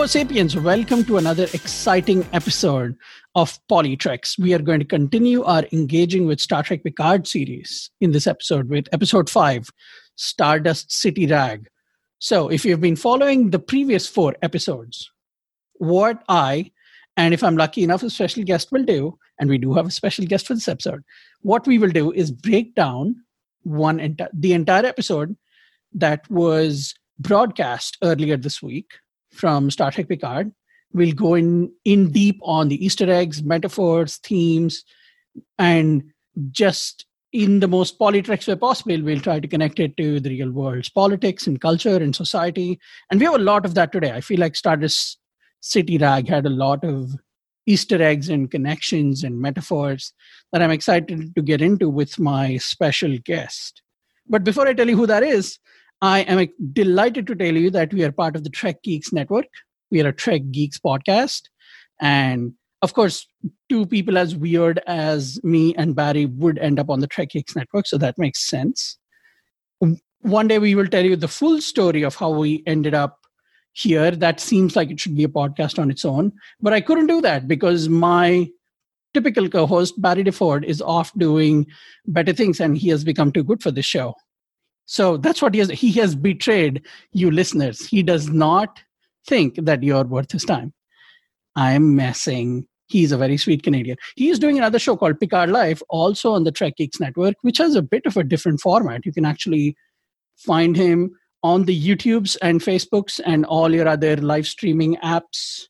Homo sapiens. Welcome to another exciting episode of PoliTreks. We are going to continue our engaging with Star Trek Picard series in this episode with episode 5, Stardust City Rag. So, if you've been following the previous four episodes, what I, and if I'm lucky enough, a special guest will do, and we do have a special guest for this episode, what we will do is break down one enti- the entire episode that was broadcast earlier this week from Star Trek Picard. We'll go in in deep on the Easter eggs, metaphors, themes, and just in the most PoliTreks way possible, we'll try to connect it to the real world's politics and culture and society. And we have a lot of that today. I feel like Stardust City Rag had a lot of Easter eggs and connections and metaphors that I'm excited to get into with my special guest. But before I tell you who that is, I am delighted to tell you that we are part of the Trek Geeks Network. We are a Trek Geeks podcast. And of course, two people as weird as me and Barry would end up on the Trek Geeks Network. So that makes sense. One day we will tell you the full story of how we ended up here. That seems like it should be a podcast on its own. But I couldn't do that because my typical co host, Barry DeFord, is off doing better things and he has become too good for this show. So that's what he has. He has betrayed you listeners. He does not think that you're worth his time. I'm messing. He's a very sweet Canadian. He is doing another show called Picard Live, also on the Trek Geeks Network, which has a bit of a different format. You can actually find him on the YouTubes and Facebooks and all your other live streaming apps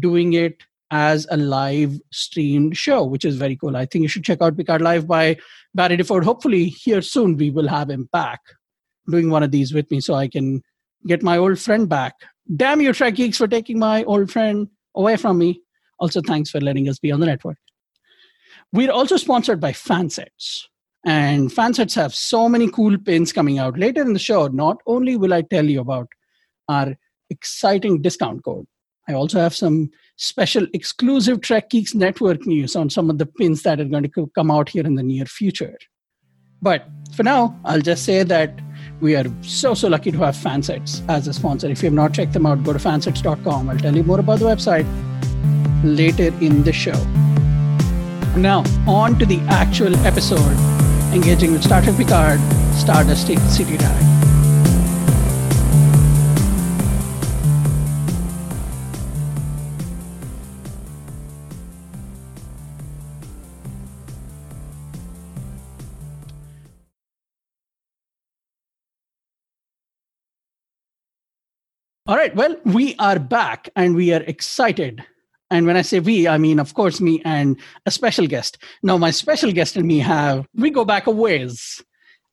doing it as a live streamed show, which is very cool. I think you should check out Picard Live by Barry DeFord. Hopefully, here soon we will have him back doing one of these with me so I can get my old friend back. Damn you, Trek Geeks, for taking my old friend away from me. Also, thanks for letting us be on the network. We're also sponsored by Fansets. And Fansets have so many cool pins coming out. Later in the show, not only will I tell you about our exciting discount code, I also have some special exclusive Trek Geeks network news on some of the pins that are going to come out here in the near future. But for now, I'll just say that we are so, so lucky to have Fansets as a sponsor. If you have not checked them out, go to fansets.com. I'll tell you more about the website later in the show. Now, on to the actual episode engaging with Star Trek Picard, Stardust City Rag. All right. Well, we are back and we are excited. And when I say we, I mean, of course, me and a special guest. Now, my special guest and me have, we go back a ways.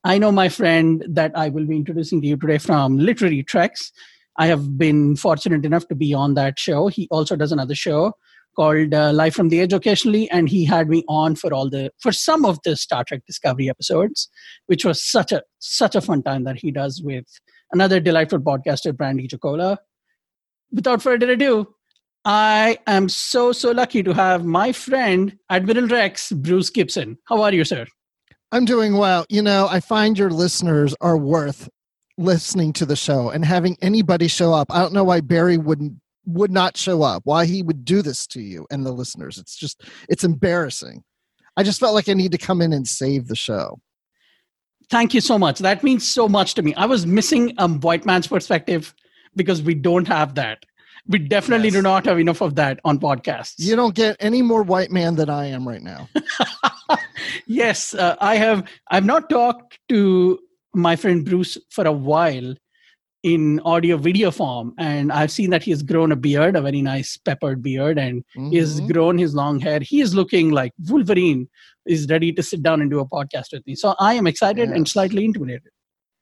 I know my friend that I will be introducing to you today from Literary Treks. I have been fortunate enough to be on that show. He also does another show called uh, Live from the Edge occasionally, and he had me on for all the for some of the Star Trek Discovery episodes, which was such a such a fun time that he does with another delightful podcaster, Brandy Jacola. Without further ado, I am so, so lucky to have my friend, Admiral Rex, Bruce Gibson. How are you, sir? I'm doing well. You know, I find your listeners are worth listening to the show and having anybody show up. I don't know why Barry wouldn't would not show up, why he would do this to you and the listeners. It's just it's embarrassing. I just felt like I need to come in and save the show. Thank you so much. That means so much to me. I was missing a white man's perspective because we don't have that. We definitely Yes. do not have enough of that on podcasts. You don't get any more white man than I am right now. yes, uh, I have. I've not talked to my friend Bruce for a while in audio video form, and I've seen that he has grown a beard, a very nice peppered beard, and he has Mhm. grown his long hair. He is looking like Wolverine is ready to sit down and do a podcast with me. So I am excited and slightly intimidated.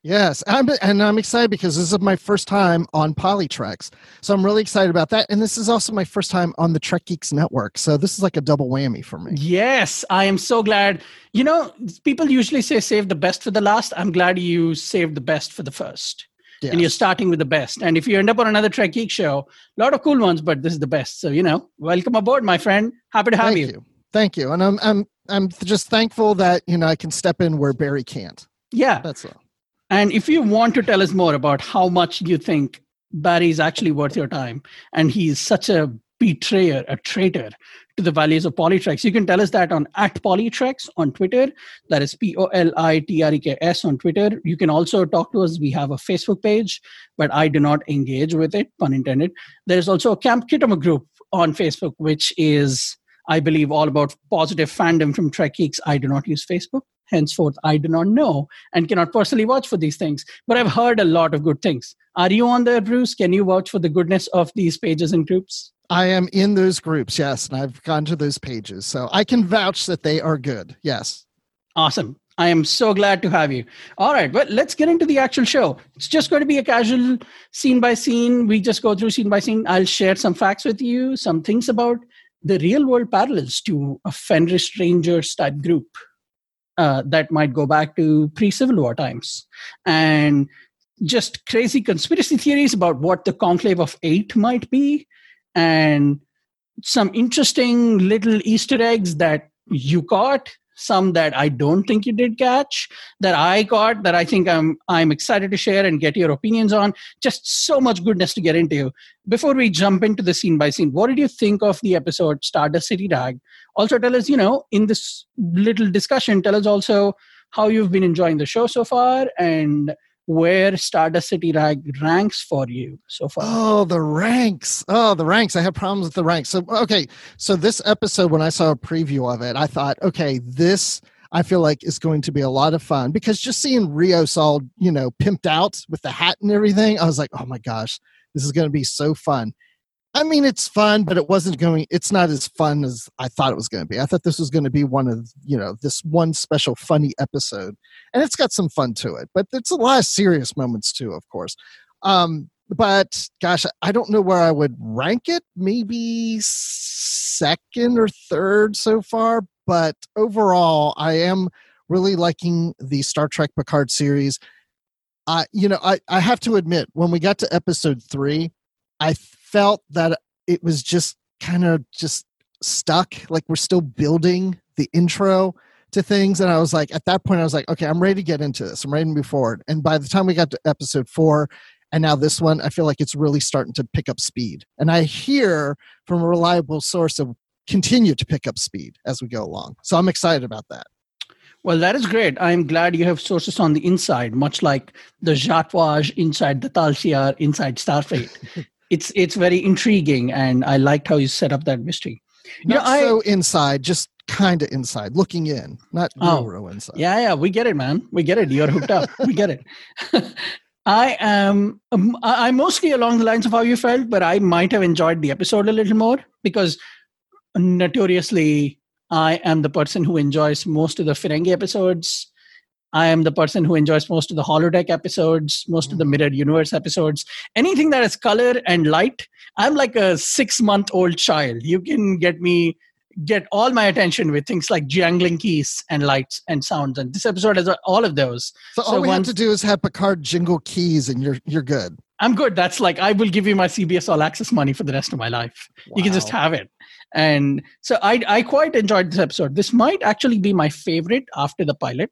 Yes, I'm, and I'm excited because this is my first time on PoliTreks, so I'm really excited about that. And this is also my first time on the Trek Geeks Network, so this is like a double whammy for me. Yes, I am so glad. You know, people usually say save the best for the last. I'm glad you saved the best for the first. Yes. And you're starting with the best. And if you end up on another Trek Geek show, a lot of cool ones, but this is the best. So, you know, welcome aboard, my friend. Happy to have you. Thank you. you. Thank you, and I'm I'm I'm just thankful that you know I can step in where Barry can't. Yeah. That's all. And if you want to tell us more about how much you think Barry is actually worth your time, and he's such a betrayer, a traitor to the values of PoliTreks, you can tell us that on at PoliTreks on Twitter. That is P O L I T R E K S on Twitter. You can also talk to us. We have a Facebook page, but I do not engage with it, pun intended. There's also a Camp Khitomer group on Facebook, which is, I believe, all about positive fandom from Trek Geeks. I do not use Facebook. Henceforth, I do not know and cannot personally vouch for these things, but I've heard a lot of good things. Are you on there, Bruce? Can you vouch for the goodness of these pages and groups? I am in those groups, yes, and I've gone to those pages, so I can vouch that they are good. Yes. Awesome. I am so glad to have you. All right, well, let's get into the actual show. It's just going to be a casual scene by scene. We just go through scene by scene. I'll share some facts with you, some things about the real world parallels to a Fenris Rangers type group uh, that might go back to pre Civil War times. And just crazy conspiracy theories about what the Conclave of Eight might be, and some interesting little Easter eggs that you caught, some that I don't think you did catch, that I caught, that I think I'm I'm excited to share and get your opinions on. Just so much goodness to get into. Before we jump into the scene by scene, what did you think of the episode Stardust City Rag? Also, tell us, you know, in this little discussion, tell us also how you've been enjoying the show so far and where Stardust City Rag ranks for you so far. Oh, the ranks. Oh, the ranks. I have problems with the ranks. So, okay. So, this episode, when I saw a preview of it, I thought, okay, this I feel like is going to be a lot of fun because just seeing Rios all, you know, pimped out with the hat and everything, I was like, oh my gosh, this is going to be so fun. I mean, it's fun, but it wasn't going, it's not as fun as I thought it was going to be. I thought this was going to be one of, you know, this one special funny episode. And it's got some fun to it, but it's a lot of serious moments too, of course. Um, but gosh, I don't know where I would rank it. Maybe second or third so far. But overall, I am really liking the Star Trek Picard series. I, you know, I, I have to admit, when we got to episode three, I felt that it was just kind of just stuck. Like we're still building the intro to things. And I was like, at that point, I was like, okay, I'm ready to get into this. I'm ready to move forward. And by the time we got to episode four, and now this one, I feel like it's really starting to pick up speed. And I hear from a reliable source of continue to pick up speed as we go along. So I'm excited about that. Well, that is great. I'm glad you have sources on the inside, much like the Zhat Vash inside the Tal Shiar inside Starfleet. it's it's very intriguing, and I liked how you set up that mystery. Not know, I- so inside, just kind of inside, looking in, not Oh. real inside. Yeah, yeah, we get it, man. We get it. You're hooked up. we get it. I am. Um, I'm mostly along the lines of how you felt, but I might have enjoyed the episode a little more because notoriously, I am the person who enjoys most of the Ferengi episodes. I am the person who enjoys most of the holodeck episodes, most of the mm-hmm. mirrored universe episodes. Anything that is color and light, I'm like a six month old child. You can get me get all my attention with things like jangling keys and lights and sounds. And this episode has all of those. So all we once- have to do is have Picard jingle keys, and you're you're good. I'm good. That's like I will give you my CBS All Access money for the rest of my life. You can just have it. And so I I quite enjoyed this episode. This might actually be my favorite after the pilot.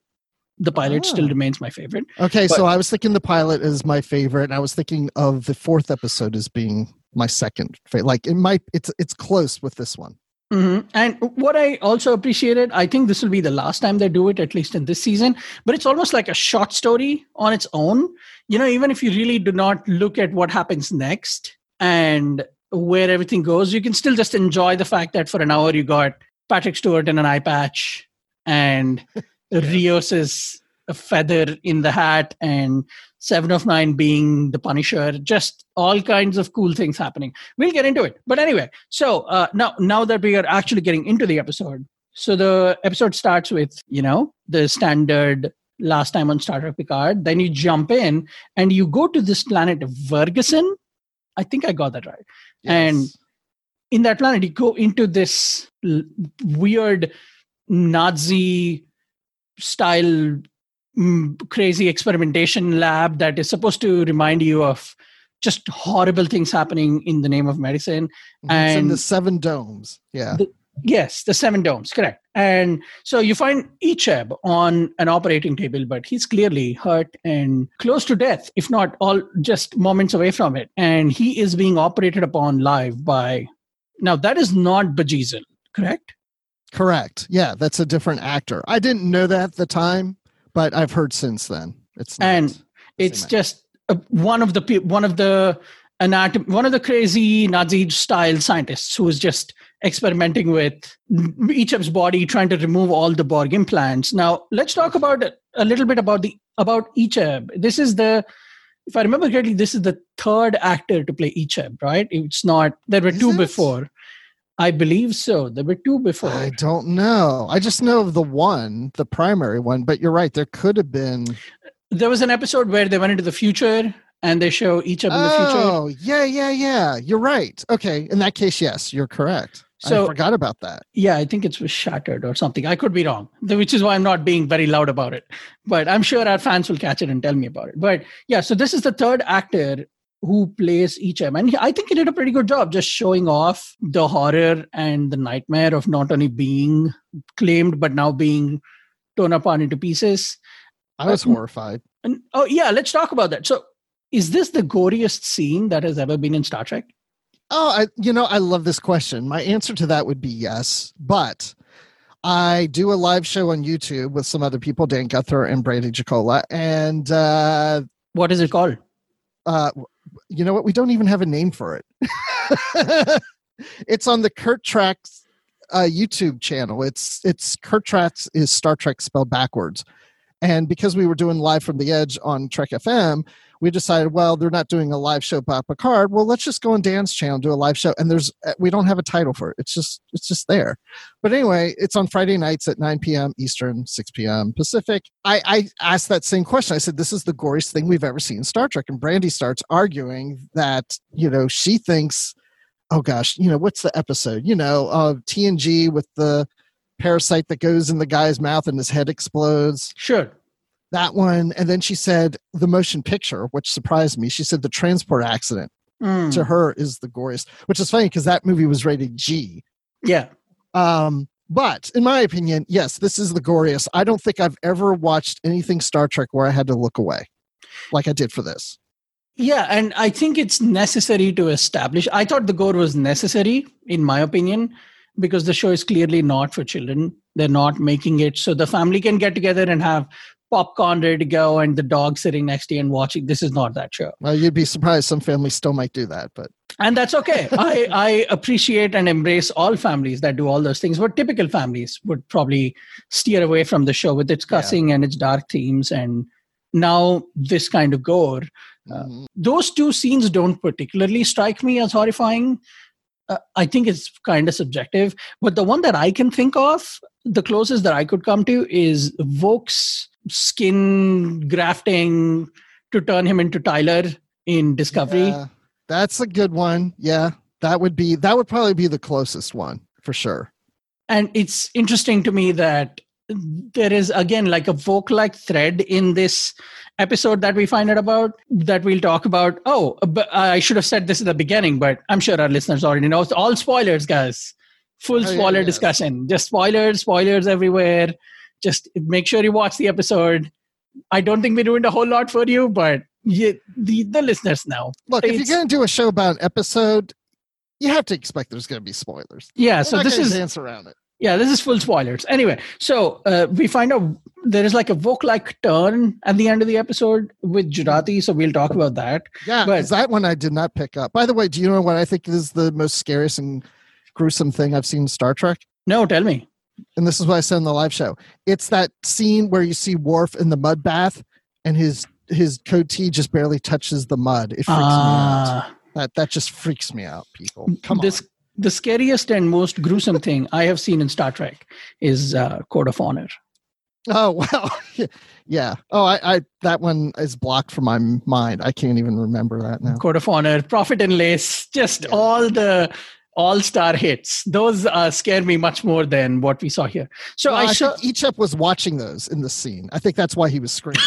The pilot Ah. still remains my favorite. Okay, But- so I was thinking the pilot is my favorite, and I was thinking of the fourth episode as being my second favorite. Like it might, it's it's close with this one. hmm And what I also appreciated, I think this will be the last time they do it, at least in this season, but it's almost like a short story on its own. You know, even if you really do not look at what happens next and where everything goes, you can still just enjoy the fact that for an hour you got Patrick Stewart in an eye patch and Rios's feather in the hat and Seven of Nine being the Punisher, just all kinds of cool things happening. We'll get into it. But anyway, so uh, now now that we are actually getting into the episode, so the episode starts with you know the standard last time on Star Trek Picard. Then you jump in and you go to this planet Vergessen. I think I got that right. And in that planet, you go into this l- weird Nazi style mm, crazy experimentation lab that is supposed to remind you of just horrible things happening in the name of medicine. it's in the seven domes. Yeah. Yes, the seven domes, correct. And so you find Icheb on an operating table, but he's clearly hurt and close to death, if not all just moments away from it. And he is being operated upon live by now that is not Bjayzl, correct? Correct. Yeah, that's a different actor. I didn't know that at the time, but I've heard since then. It's And It's just uh, one of the one of the anatom one of the crazy Nazi style scientists who is just experimenting with Icheb's body, trying to remove all the Borg implants. Now, let's talk about a little bit about the about Icheb. This is the, if I remember correctly, this is the third actor to play Icheb, right? It's not. There were Is two it? before. I believe so. There were two before. I don't know. I just know of the one, the primary one, but you're right. There could have been. There was an episode where they went into the future and they show each Icheb in the future. Oh, yeah, yeah, yeah. You're right. Okay. In that case, yes, you're correct. So- I forgot about that. Yeah, I think it was shattered or something. I could be wrong, which is why I'm not being very loud about it. But I'm sure our fans will catch it and tell me about it. But yeah, so this is the third actor who plays Icheb, and I think he did a pretty good job just showing off the horror and the nightmare of not only being claimed but now being torn apart into pieces. I was Um, horrified. And oh yeah, let's talk about that. So, is this the goriest scene that has ever been in Star Trek? Oh, I, you know, I love this question. My answer to that would be yes, but I do a live show on YouTube with some other people, Dan Guthrie and Brandy Jacola, and uh, What is it called? uh, you know what? We don't even have a name for it. it's on the Kurt Tracks uh, YouTube channel. It's it's Kurt Tracks is Star Trek spelled backwards, and because we were doing live from the edge on Trek FM, we decided, well, they're not doing a live show about Picard. Well, let's just go on Dan's channel do a live show. And there's uh, we don't have a title for it. It's just it's just there. But anyway, it's on Friday nights at 9 p.m. Eastern, 6 p.m. Pacific. I, I asked that same question. I said, This is the goriest thing we've ever seen in Star Trek. And Brandy starts arguing that, you know, she thinks, oh gosh, you know, what's the episode? You know, uh, TNG with the parasite that goes in the guy's mouth and his head explodes. Sure. That one. And then she said the motion picture, which surprised me. She said the transport accident Mm, to her is the goriest, which is funny because that movie was rated G. yeah. Um, but in my opinion, yes, this is the goriest. I don't think I've ever watched anything Star Trek where I had to look away like I did for this. Yeah, and I think it's necessary to establish. I thought the gore was necessary, in my opinion, because the show is clearly not for children. They're not making it so the family can get together and have popcorn ready to go and the dog sitting next to you and watching. This is not that show. Well, you'd be surprised some families still might do that, but And that's okay. I, I appreciate and embrace all families that do all those things, but typical families would probably steer away from the show with its cussing and its dark themes and now this kind of gore. Uh, mm, those two scenes don't particularly strike me as horrifying. Uh, I think it's kind of subjective, but the one that I can think of, the closest that I could come to is Voq's skin grafting to turn him into Tyler in Discovery. yeah, that's a good one. Yeah, that would be that would probably be the closest one for sure. And it's interesting to me that there is again like a Voq like thread in this episode that we find out about that we'll talk about. Oh, but I should have said this at the beginning, but I'm sure our listeners already know. It's all spoilers, guys. Full Oh, yeah, spoiler discussion. Just spoilers, spoilers everywhere. Just make sure you watch the episode. I don't think we ruined a whole lot for you, but you, the the listeners know. Look, if you're going to do a show about an episode, you have to expect there's going to be spoilers. Yeah, We're so this is dance around it. Yeah, this is full spoilers. Anyway, so uh, we find out there is like a Voq like turn at the end of the episode with Jurati. So we'll talk about that. Yeah, But- that one I did not pick up. By the way, do you know what I think is the most scariest and gruesome thing I've seen in Star Trek? No, tell me. And this is what I said in the live show. It's that scene where you see Worf in the mud bath and his his coat tee just barely touches the mud. It freaks me out. Ah, That that just freaks me out, people. Come this, on. The scariest and most gruesome thing I have seen in Star Trek is uh, Code of Honor. Oh well, yeah. Oh, I, I that one is blocked from my mind. I can't even remember that now. Code of Honor, Profit and Lace, just Yeah. all the all star hits. Those uh, scare me much more than what we saw here. So Well, I I think Icheb was watching those in the scene. I think that's why he was screaming.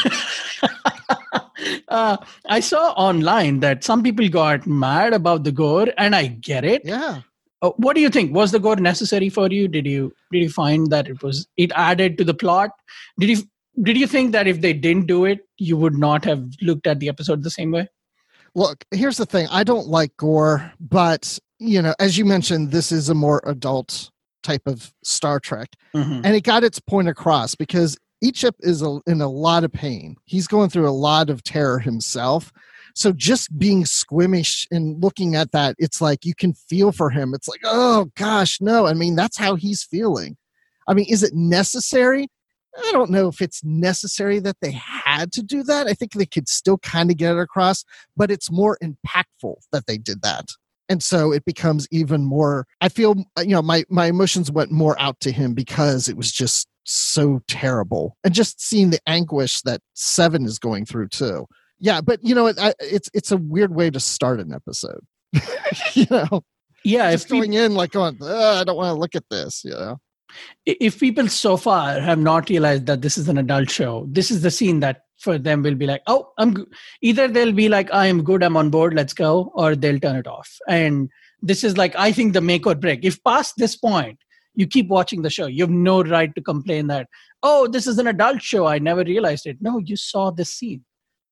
uh, I saw online that some people got mad about the gore, and I get it. yeah. Uh, what do you think? Was the gore necessary for you? Did you did you find that it was it added to the plot? Did you did you think that if they didn't do it, you would not have looked at the episode the same way? Look, here's the thing. I don't like gore, but you know, as you mentioned, this is a more adult type of Star Trek. Mhm. and it got its point across because Icheb is a, in a lot of pain. He's going through a lot of terror himself. So just being squeamish and looking at that, it's like you can feel for him. It's like, oh gosh, no. I mean, that's how he's feeling. I mean, is it necessary? I don't know if it's necessary that they had to do that. I think they could still kind of get it across, but it's more impactful that they did that and so it becomes even more i feel uh, you know my my emotions went more out to him because it was just so terrible. And just seeing the anguish that seven is going through too. Yeah but you know it, I, it's it's a weird way to start an episode. You know? Yeah, just going in like going i don't want to look at this you know? If people so far have not realized that this is an adult show, this is the scene that for them will be like, oh, I'm go-. either they'll be like, I am good, I'm on board, let's go, or they'll turn it off. And this is like, I think the make or break. If past this point you keep watching the show, you have no right to complain that, oh, this is an adult show. I never realized it. No, you saw this scene.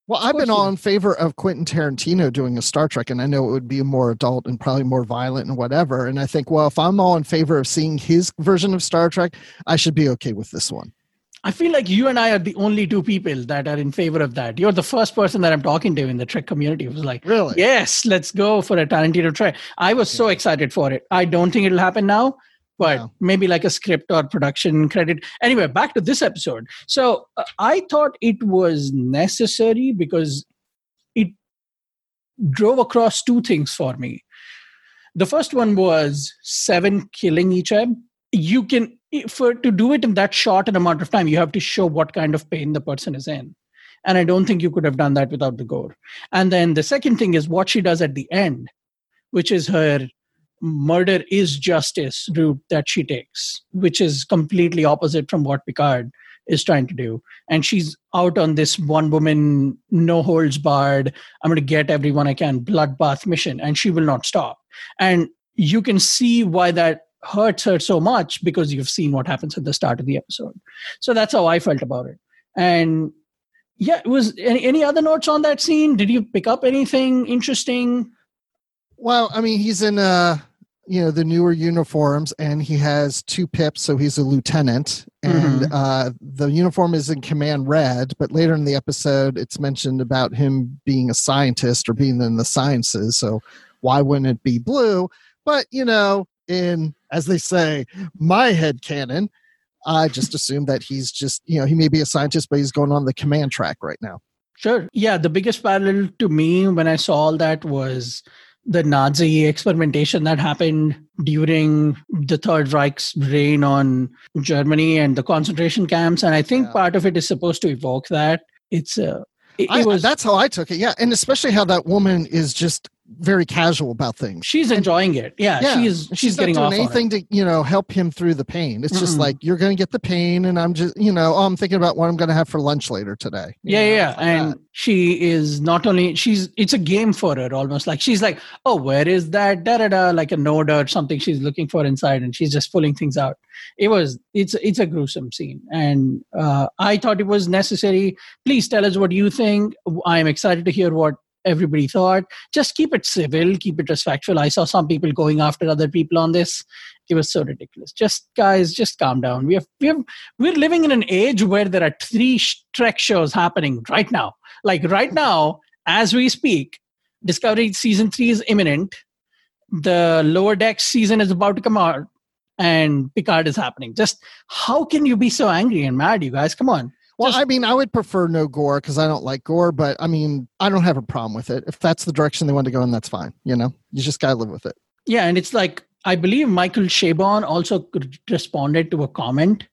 well i've been all in favor of quentin tarantino doing a star trek and i know it would be more adult and probably more violent and whatever and i think well if i'm all in favor of seeing his version of star trek i should be okay with this one I feel like you and I are the only two people that are in favor of that. You're the first person that I'm talking to in the Trek community who's like, really Yes, let's go for a Tarantino try. I was so excited for it. I don't think it'll happen now, but No. maybe like a script or production credit. Anyway, back to this episode. So uh, I thought it was necessary because it drove across two things for me. The first one was Seven killing Icheb. You can for to do it in that short an amount of time, you have to show what kind of pain the person is in. And I don't think you could have done that without the gore. And then the second thing is what she does at the end, which is her murder is justice route that she takes, which is completely opposite from what Picard is trying to do. And she's out on this one woman, no holds barred, I'm going to get everyone I can bloodbath mission, and she will not stop. And you can see why that hurts her so much because you've seen what happens at the start of the episode. So that's how I felt about it. And yeah, it was any, any other notes on that scene? Did you pick up anything interesting? Well, I mean, he's in uh you know the newer uniforms, and he has two pips, so he's a lieutenant. And Mhm. uh, the uniform is in command red, but later in the episode, it's mentioned about him being a scientist or being in the sciences. So why wouldn't it be blue? But you know, in as they say, my head canon, I just assume that he's just you know he may be a scientist, but he's going on the command track right now. Sure. Yeah, the biggest parallel to me when I saw all that was the Nazi experimentation that happened during the Third Reich's reign on Germany and the concentration camps. And I think Yeah. part of it is supposed to evoke that. It's uh, it, it I, that's how I took it. Yeah, and especially how that woman is just very casual about things. she's enjoying it. Yeah, Yeah, she's she's, not getting doing off anything to you know help him through the pain. It's just Mm-mm. like you're going to get the pain, and I'm just you know oh, I'm thinking about what I'm going to have for lunch later today. Yeah know, yeah like and that. she is not only she's it's a game for her almost like she's like oh where is that da da da like a node or something she's looking for inside and she's just pulling things out it was it's it's a gruesome scene and uh, i thought it was necessary please tell us what you think i'm excited to hear what everybody thought. Just keep it civil keep it respectful. I saw some people going after other people on this. It was so ridiculous. Just guys just calm down. We have we have we're living in an age where there are three trek shows happening right now. Like right now as we speak discovery season 3 is imminent. The lower deck season is about to come out and picard is happening. Just how can you be so angry and mad you guys? Come on Well, just- I mean, I would prefer no gore because I don't like gore, but I mean, I don't have a problem with it. If that's the direction they want to go in, that's fine. You know, you just got to live with it. yeah and it's like i believe michael chabon also responded to a comment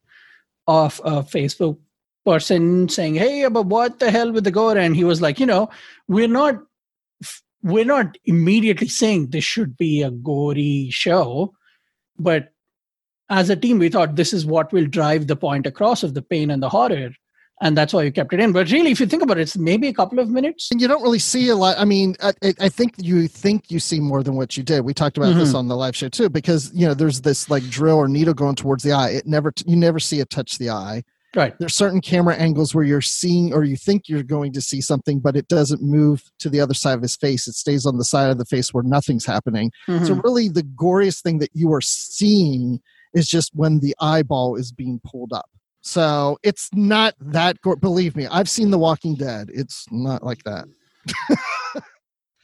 of a facebook person saying, "Hey, but what the hell with the gore?" And he was like, "You know, we're not." We're not immediately saying this should be a gory show, but as a team, we thought this is what will drive the point across of the pain and the horror and that's why you kept it in. But really, if you think about it, it's maybe a couple of minutes. And you don't really see a lot. I mean, I, I think you think you see more than what you did. We talked about mm-hmm. this on the live show too, because you know there's this like drill or needle going towards the eye. It never you never see it touch the eye. Right. There's certain camera angles where you're seeing or you think you're going to see something, but it doesn't move to the other side of his face. It stays on the side of the face where nothing's happening. Mm-hmm. So really, the goriest thing that you are seeing is just when the eyeball is being pulled up. So it's not that. Believe me, I've seen The Walking Dead. It's not like that.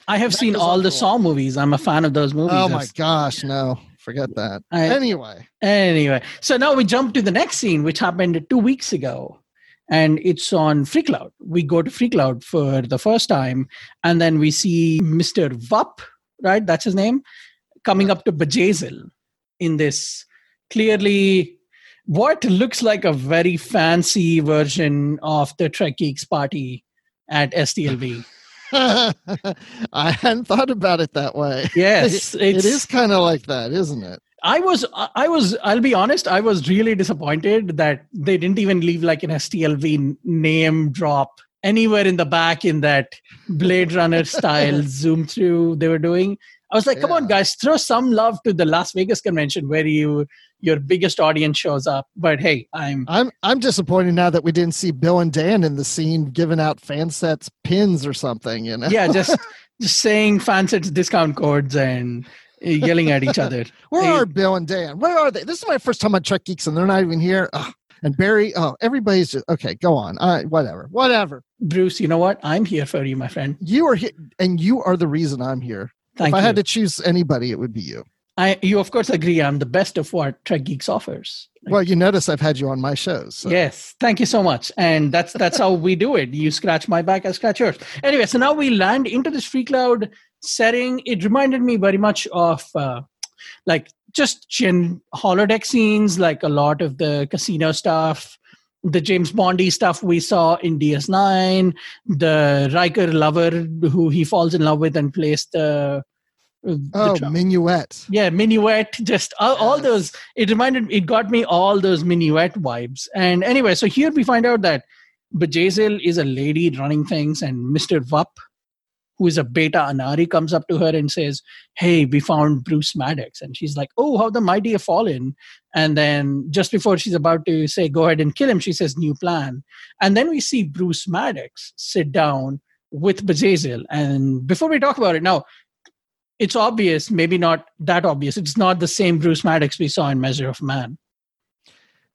I have that seen all the Saw movies. I'm a fan of those movies. Oh my gosh, no. Forget that. I, anyway. Anyway. So now we jump to the next scene, which happened two weeks ago. And it's on Freecloud. We go to Freecloud for the first time. And then we see Mr. Vup, right? That's his name, coming up to Bjayzl in this clearly what looks like a very fancy version of the Trek Geeks party at STLV. I hadn't thought about it that way. Yes, it, it is kind of like that, isn't it? I was, I was, I'll be honest, I was really disappointed that they didn't even leave like an STLV name drop anywhere in the back in that Blade Runner style zoom through they were doing. I was like, yeah. come on, guys, throw some love to the Las Vegas convention where you your biggest audience shows up. But hey, I'm I'm I'm disappointed now that we didn't see Bill and Dan in the scene giving out fan sets pins or something. You know? Yeah, just just saying fan sets discount codes and yelling at each other. Where are Bill and Dan? Where are they? This is my first time on Trek Geeks, and they're not even here. Ugh. And Barry, oh, everybody's just okay. Go on, uh, whatever, whatever. Bruce, you know what? I'm here for you, my friend. You are here, and you are the reason I'm here. Thank if you. I had to choose anybody, it would be you. I, you of course agree I'm the best of what Trek Geeks offers. Well, you notice I've had you on my shows. So. Yes, thank you so much. And that's that's how we do it. You scratch my back, I scratch yours. Anyway, so now we land into this free cloud setting. It reminded me very much of uh, like just gen holodeck scenes, like a lot of the casino stuff, the James Bondy stuff we saw in DS9, the Riker lover who he falls in love with and plays the uh, oh minuet. Yeah minuet just all, all, those it reminded it got me all those minuet vibes. And anyway so here we find out that Bjayzl is a lady running things and mr vup who is a beta annari comes up to her and says hey we found bruce maddox and she's like oh how the mighty have fallen and then just before she's about to say go ahead and kill him she says new plan and then we see bruce maddox sit down with Bjayzl. And before we talk about it now, it's obvious, maybe not that obvious. It's not the same Bruce Maddox we saw in Measure of Man.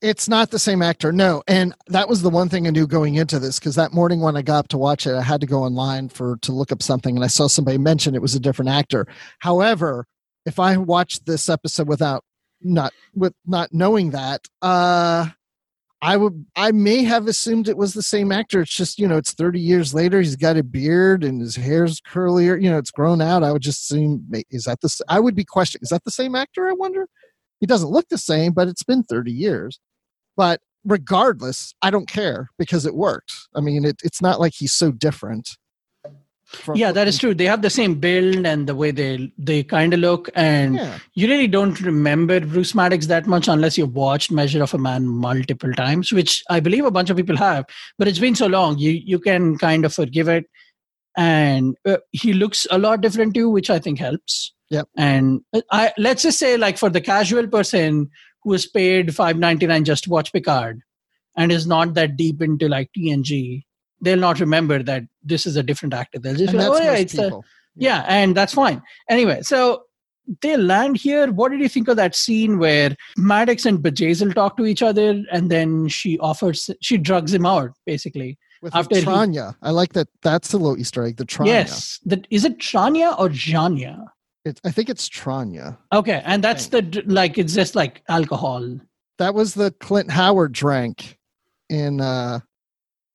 It's not the same actor, no. And that was the one thing I knew going into this because that morning when I got up to watch it, I had to go online for to look up something, and I saw somebody mention it was a different actor. However, if I watched this episode without not with not knowing that, uh, I would I may have assumed it was the same actor. It's just, you know, it's 30 years later, he's got a beard and his hair's curlier, you know, it's grown out. I would just assume is that the I would be questioning, is that the same actor? I wonder. He doesn't look the same, but it's been 30 years. But regardless, I don't care because it worked. I mean, it, it's not like he's so different yeah that is true they have the same build and the way they they kind of look and yeah. you really don't remember bruce maddox that much unless you've watched measure of a man multiple times which i believe a bunch of people have but it's been so long you you can kind of forgive it and uh, he looks a lot different too which i think helps yeah and uh, i let's just say like for the casual person who is paid 5.99 just to watch picard and is not that deep into like tng they'll not remember that this is a different actor. They'll just oh yeah, it's a, yeah, and that's fine. Anyway, so they land here. What did you think of that scene where Maddox and Bjayzl talk to each other, and then she offers, she drugs him out basically. With after Tranya, he, I like that. That's a little Easter egg. The Tranya. Yes, that is it. Tranya or Janya? It, I think it's Tranya. Okay, and that's the like it's just like alcohol. That was the Clint Howard drank in uh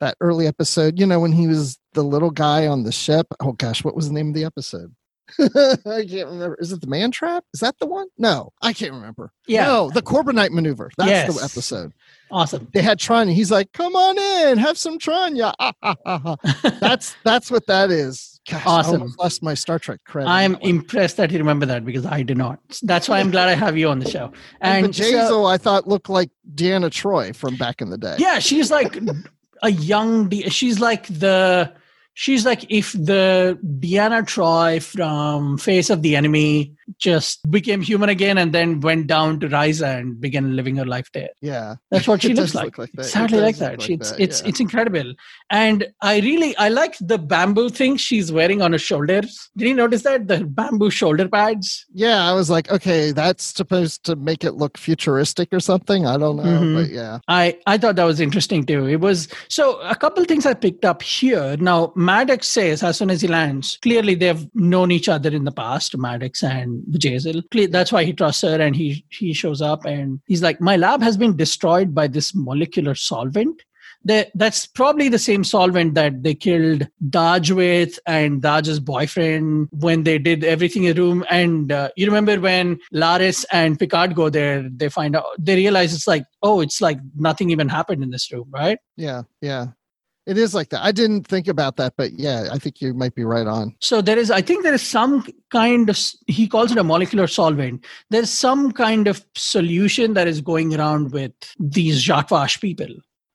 that early episode, you know, when he was the little guy on the ship. Oh gosh, what was the name of the episode? I can't remember. Is it the man trap? Is that the one? No, I can't remember. Yeah. No, the Corbomite maneuver. That's Yes. the episode. Awesome. They had Tranya. He's like, "Come on in, have some Tranya." Ah, ah, ah, ah. That's that's what that is. Gosh, Awesome. Lost my Star Trek credit. I'm that impressed that you remember that because I do not. That's why I'm glad I have you on the show. and, And so- I thought looked like Deanna Troi from back in the day. yeah, she's like a young. She's like the. She's like if the Deanna Troi from Face of the Enemy just became human again and then went down to Risa and began living her life there. yeah. That's what she looks like. look like that. Exactly like that. like it's that, it's yeah. it's incredible, and I really I like the bamboo thing she's wearing on her shoulders. Did you notice that the bamboo shoulder pads? Yeah, I was like, okay, that's supposed to make it look futuristic or something. I don't know, Mhm. but yeah. I I thought that was interesting too. It was so a couple things I picked up here. Now Maddox says as soon as he lands, clearly they've known each other in the past, Maddox and Bjayzl. That's why he trusts her, and he he shows up and he's like, "My lab has been destroyed by this molecular solvent." That that's probably the same solvent that they killed Dahj with and Dahj's boyfriend when they did everything in the room. And uh, you remember when Laris and Picard go there, they find out they realize it's like, oh, it's like nothing even happened in this room, right? Yeah, yeah. It is like that. I didn't think about that, but yeah, I think you might be right on. So there is, I think there is some kind of, he calls it a molecular solvent. There's some kind of solution that is going around with these Zhat Vash people.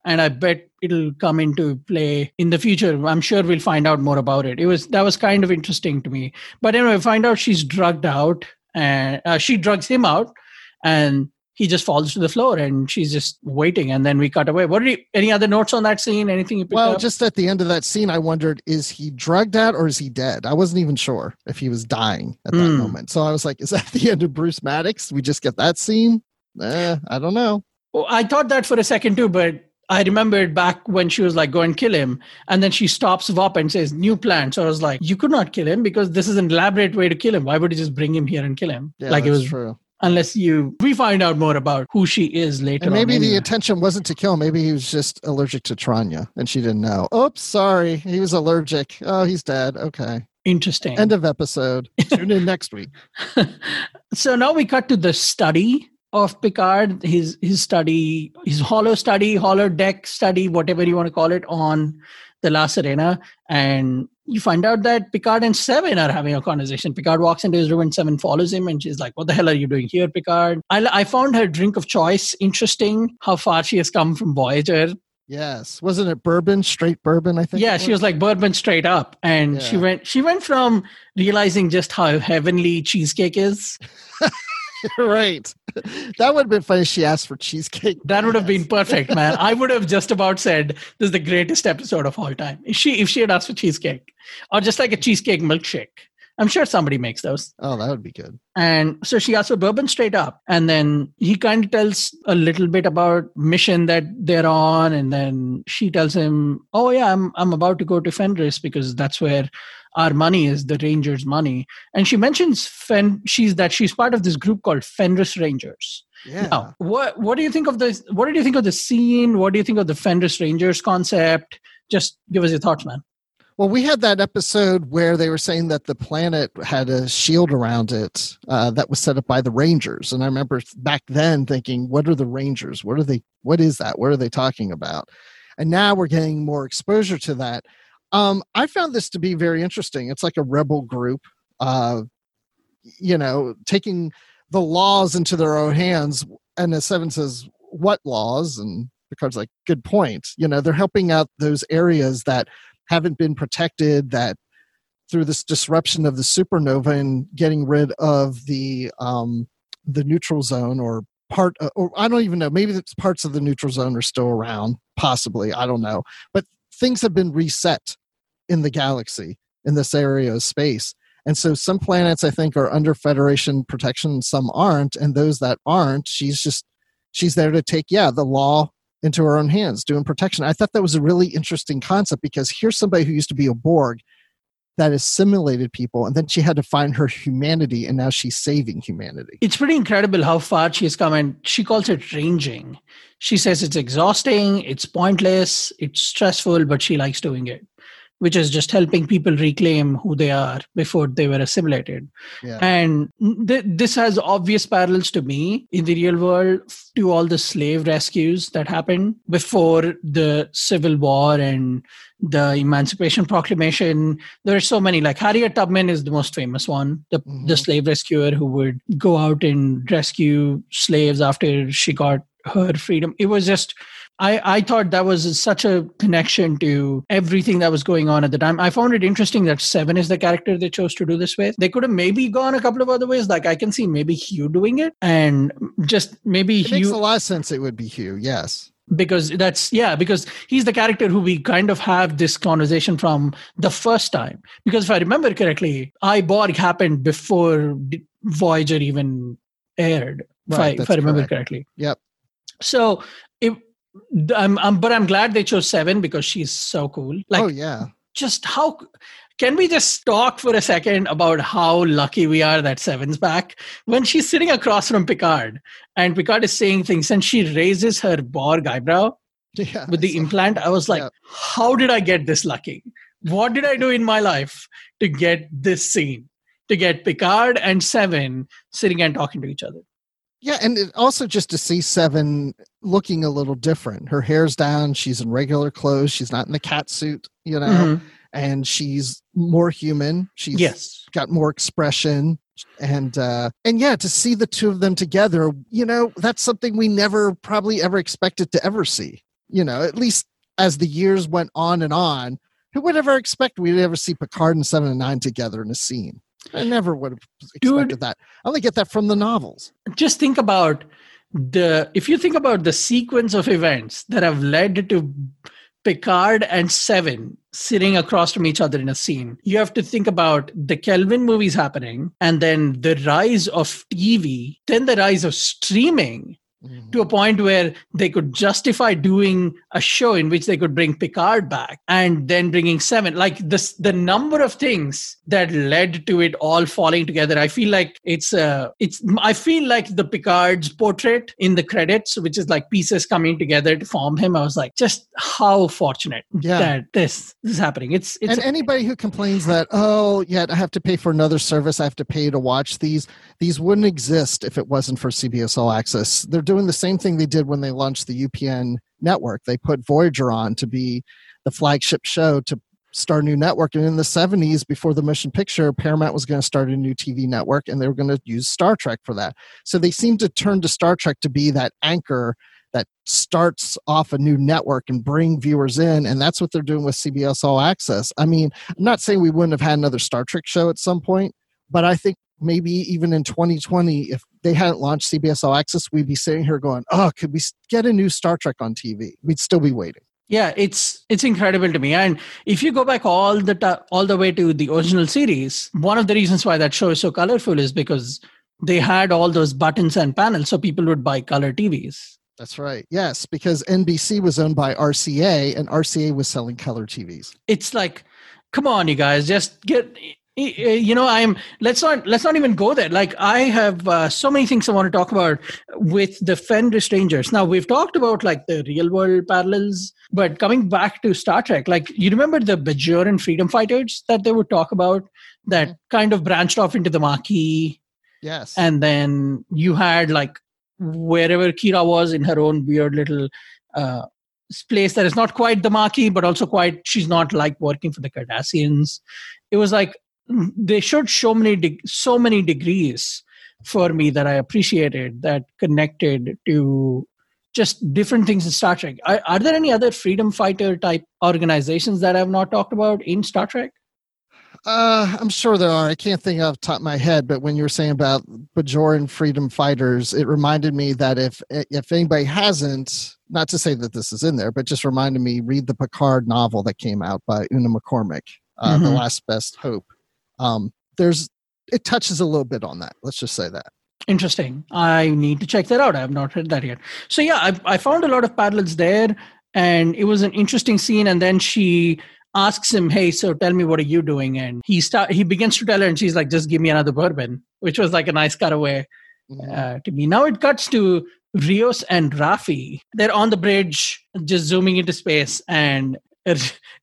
And I bet it'll come into play in the future. I'm sure we'll find out more about it. It was, that was kind of interesting to me. But anyway, find out she's drugged out and uh, she drugs him out and he just falls to the floor and she's just waiting. And then we cut away. What are you, any other notes on that scene? Anything you picked Well, up? just at the end of that scene, I wondered, is he drugged out or is he dead? I wasn't even sure if he was dying at that Hmm. moment. So I was like, is that the end of Bruce Maddox? We just get that scene? Eh, I don't know. Well, I thought that for a second too, but I remembered back when she was like, go and kill him. And then she stops up and says, new plan. So I was like, you could not kill him because this is an elaborate way to kill him. Why would you just bring him here and kill him? Yeah, like it was, true. Unless you, we find out more about who she is later And maybe the intention wasn't to kill. him. Maybe he was just allergic to Tranya and she didn't know. Oops, sorry. He was allergic. Oh, he's dead. Okay. Interesting. End of episode. Tune in next week. so now we cut to the study of Picard, his his study, his holo study, holodeck study, whatever you want to call it, on the La Sirena, and you find out that Picard and Seven are having a conversation. Picard walks into his room and Seven follows him, and she's like, "What the hell are you doing here, Picard?" I, I found her drink of choice interesting. How far she has come from Voyager. Yes. Wasn't it bourbon? Straight bourbon, I think. Yeah, it she was like bourbon straight up, and she went. She went from realizing just how heavenly cheesecake is. right. That would have been funny if she asked for cheesecake. That would have been perfect, man. I would have just about said this is the greatest episode of all time. If she if she had asked for cheesecake. Or just like a cheesecake milkshake. I'm sure somebody makes those. Oh, that would be good. And so she asks for bourbon straight up. And then he kind of tells a little bit about mission that they're on. And then she tells him, Oh yeah, I'm I'm about to go to Fenris because that's where our money is, the Rangers' money. And she mentions Fen she's that she's part of this group called Fenris Rangers. Yeah. Now, what what do you think of this? What did you think of the scene? What do you think of the Fenris Rangers concept? Just give us your thoughts, man. Well, we had that episode where they were saying that the planet had a shield around it uh, that was set up by the Rangers, and I remember back then thinking, "What are the Rangers? What are they? What is that? What are they talking about?" And now we're getting more exposure to that. Um, I found this to be very interesting. It's like a rebel group, uh, you know, taking the laws into their own hands. And as Seven says, "What laws?" And Picard's like, "Good point." You know, they're helping out those areas that haven't been protected that through this disruption of the supernova and getting rid of the um the neutral zone or part of, or I don't even know maybe parts of the neutral zone are still around possibly I don't know but things have been reset in the galaxy in this area of space and so some planets I think are under federation protection some aren't and those that aren't she's just she's there to take yeah the law into her own hands doing protection. I thought that was a really interesting concept because here's somebody who used to be a Borg that assimilated people, and then she had to find her humanity, and now she's saving humanity. It's pretty incredible how far she has come, and she calls it ranging. She says it's exhausting, it's pointless, it's stressful, but she likes doing it. Which is just helping people reclaim who they are before they were assimilated. Yeah. And th- this has obvious parallels to me in the real world to all the slave rescues that happened before the Civil War and the Emancipation Proclamation. There are so many, like Harriet Tubman is the most famous one, the, Mhm. the slave rescuer who would go out and rescue slaves after she got her freedom. It was just I, I thought that was such a connection to everything that was going on at the time. I found it interesting that Seven is the character they chose to do this with. They could have maybe gone a couple of other ways. Like I can see maybe Hugh doing it and just maybe It makes Hugh a lot of sense it would be Hugh, yes. because that's yeah because he's the character who we kind of have this conversation from the first time because if i remember correctly I, Borg happened before voyager even aired if, Right, I, if i remember correct. correctly Yep. so if I'm, I'm but i'm glad they chose seven because she's so cool like oh yeah. just how can we just talk for a second about how lucky we are that Seven's back? When she's sitting across from Picard and Picard is saying things and she raises her Borg eyebrow Yeah. with the so- implant, I was like, Yeah. how did I get this lucky? What did I do in my life to get this scene? To get Picard and Seven sitting and talking to each other. Yeah, and it also just to see Seven looking a little different. Her hair's down, she's in regular clothes, she's not in the cat suit, you know, Mhm. and she's more human. She's Yes. got more expression and uh and yeah to see the two of them together you know that's something we never probably ever expected to ever see you know at least as the years went on and on who would ever expect we'd ever see picard and seven and nine together in a scene i never would have expected Dude. that i only get that from the novels Just think about the if you think about the sequence of events that have led to Picard and Seven sitting across from each other in a scene. You have to think about the Kelvin movies happening and then the rise of TV, then the rise of streaming to a point where they could justify doing a show in which they could bring Picard back and then bringing Seven. Like this, the number of things that led to it all falling together. I feel like it's uh, it's. I feel like the Picard's portrait in the credits, which is like pieces coming together to form him. I was like, just how fortunate Yeah. that this, this is happening. It's it's and anybody who complains that oh yeah i have to pay for another service i have to pay to watch these these wouldn't exist if it wasn't for cbs all access they're doing the same thing they did when they launched the upn network. They put voyager on to be the flagship show to start a new network. And in the 70s before the motion picture paramount was going to start a new tv network and they were going to use star trek for that. So they seemed to turn to star trek to be that anchor that starts off a new network and bring viewers in and that's what they're doing with cbs all access. I mean i'm not saying we wouldn't have had another star trek show at some point but i think maybe even in 2020 if they hadn't launched cbs all access we'd be sitting here going oh could we get a new star trek on tv we'd still be waiting. Yeah it's it's incredible to me. And if you go back all the ti all the way to the original series one of the reasons why that show is so colorful is because they had all those buttons and panels so people would buy color tvs that's right. Yes because nbc was owned by rca and rca was selling color tvs it's like come on you guys just get you know i'm let's not let's not even go there. Like i have uh, so many things i want to talk about with the Fenris Rangers. Now we've talked about like the real world parallels but coming back to star trek like you remember the bajoran freedom fighters that they would talk about that kind of branched off into the Maquis yes. And then you had like wherever Kira was in her own weird little uh, place that is not quite the Maquis, but also quite she's not like working for the Cardassians. It was like they showed so many de- so many degrees for me that I appreciated that connected to just different things in Star Trek. Are, are there any other freedom fighter type organizations that I've not talked about in Star Trek? Uh, I'm sure there are. I can't think off the top of my head, but when you were saying about Bajoran freedom fighters, it reminded me that if if anybody hasn't, not to say that this is in there, but just reminded me, read the Picard novel that came out by Una McCormick, uh, The Mhm. Last Best Hope. Um, there's it touches a little bit on that. Let's just say that. Interesting. I need to check that out. I have not read that yet. So yeah, I, I found a lot of parallels there, and it was an interesting scene. And then she asks him, "Hey, so tell me, what are you doing?" And he start he begins to tell her, and she's like, "Just give me another bourbon," which was like a nice cutaway uh, to me. Now it cuts to Rios and Rafi. They're on the bridge, just zooming into space, and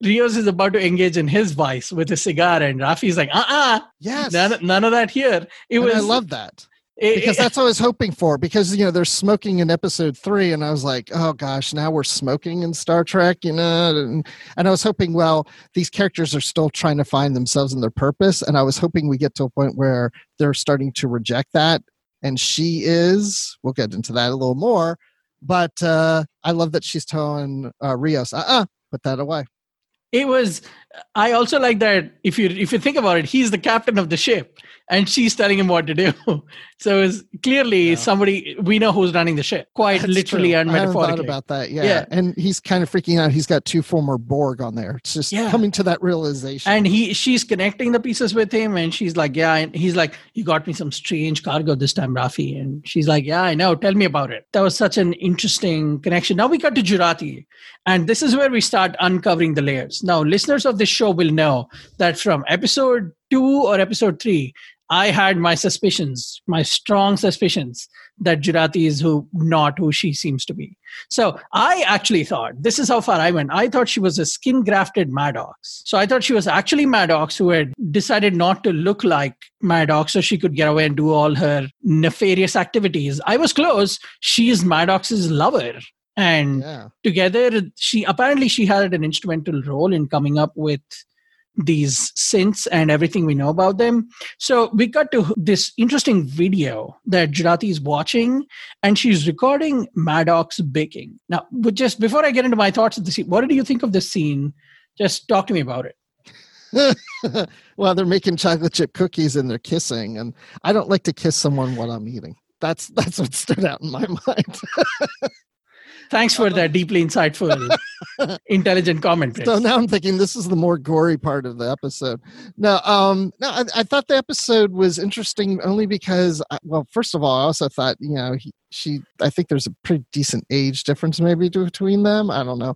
Rios is about to engage in his vice with a cigar, and Rafi's like, uh uh Yes. none, none of that here. It And was I love that. it- because it- that's what I was hoping for. Because you know they're smoking in episode three, and I was like, oh gosh, now we're smoking in Star Trek, you know. And, and I was hoping, well, these characters are still trying to find themselves and their purpose, and I was hoping we get to a point where they're starting to reject that, and she is. We'll get into that a little more, but uh, I love that she's telling uh, Rios, uh, uh put that away. It was i also like that if you if you think about it he's the captain of the ship and she's telling him what to do so it's clearly Yeah. somebody we know who's running the ship quite That's literally true. and metaphorically about that. Yeah. Yeah. and he's kind of freaking out. He's got two former Borg on there. It's just Yeah. coming to that realization. and he she's connecting the pieces with him and she's like yeah and he's like you got me some strange cargo this time rafi and she's like yeah i know tell me about it that was such an interesting connection now we got to jurati and this is where we start uncovering the layers now listeners of this show will know that from episode 2 or episode 3 i had my suspicions my strong suspicions that jurati is who not who she seems to be so I actually thought this is how far I went. I thought she was a skin grafted Maddox. So I thought she was actually Maddox who had decided not to look like Maddox so she could get away and do all her nefarious activities. I was close. She is Maddox's lover. And yeah. together, she apparently she had an instrumental role in coming up with these synths and everything we know about them. So we got to this interesting video that Jurati is watching, and she's recording Maddox baking. Now, but just before I get into my thoughts of the scene, what do you think of this scene? Just talk to me about it. well, they're making chocolate chip cookies and they're kissing, and I don't like to kiss someone while I'm eating. That's that's what stood out in my mind. Thanks for that deeply insightful, intelligent comment. so now I'm thinking this is the more gory part of the episode. No, um, no, I, I thought the episode was interesting only because, I- well, first of all, I also thought you know he, she. I think there's a pretty decent age difference maybe between them. I don't know.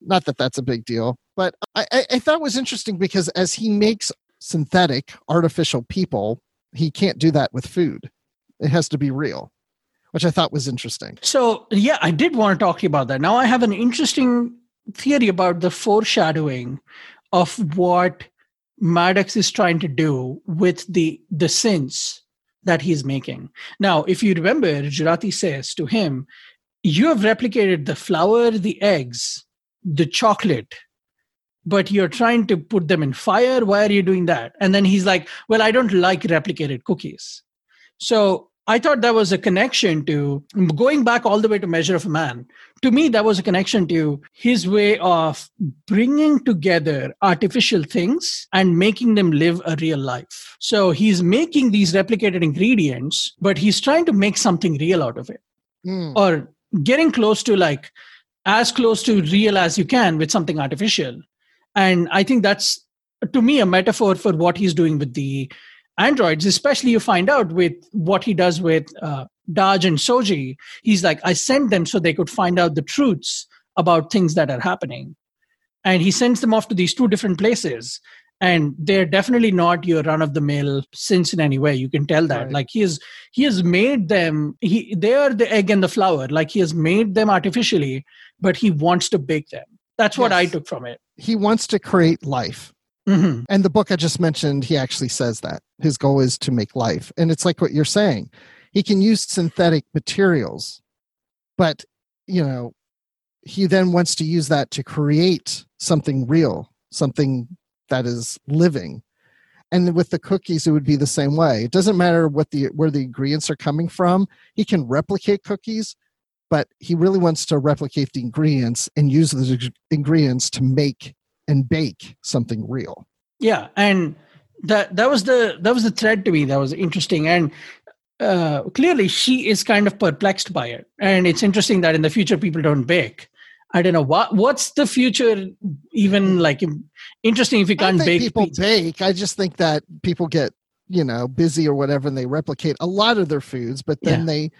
Not that that's a big deal, but I, I, I thought it was interesting because as he makes synthetic artificial people, he can't do that with food. It has to be real, which I thought was interesting. So, yeah, I did want to talk to you about that. Now, I have an interesting theory about the foreshadowing of what Maddox is trying to do with the the synths that he's making. Now, if you remember, Jurati says to him, You have replicated the flour, the eggs, the chocolate, but you're trying to put them in fire. Why are you doing that? And then he's like, Well, I don't like replicated cookies. So I thought that was a connection to going back all the way to Measure of a Man. To me, that was a connection to his way of bringing together artificial things and making them live a real life. So he's making these replicated ingredients, but he's trying to make something real out of it Hmm. or getting close to like as close to real as you can with something artificial. And I think that's to me a metaphor for what he's doing with the androids, especially you find out with what he does with uh, Dahj and Soji. He's like, I sent them so they could find out the truths about things that are happening. And he sends them off to these two different places. And they're definitely not your run of the mill synths in any way. You can tell that. Right. Like he has he has made them he they are the egg and the flour. Like he has made them artificially, but he wants to bake them. That's what I took from it. He wants to create life. Mhm. And the book I just mentioned, he actually says that his goal is to make life. And it's like what you're saying. He can use synthetic materials, but you know, he then wants to use that to create something real, something that is living. And with the cookies, it would be the same way. It doesn't matter what the where the ingredients are coming from. He can replicate cookies, but he really wants to replicate the ingredients and use ing- ingredients to make and bake something real. Yeah, and that that was the that was the thread to me that was interesting, and uh, clearly she is kind of perplexed by it. And it's interesting that in the future people don't bake. I don't know what what's the future even like. Interesting if you can't bake. people pizza. bake. I just think that people get you know busy or whatever, and they replicate a lot of their foods, but then Yeah. they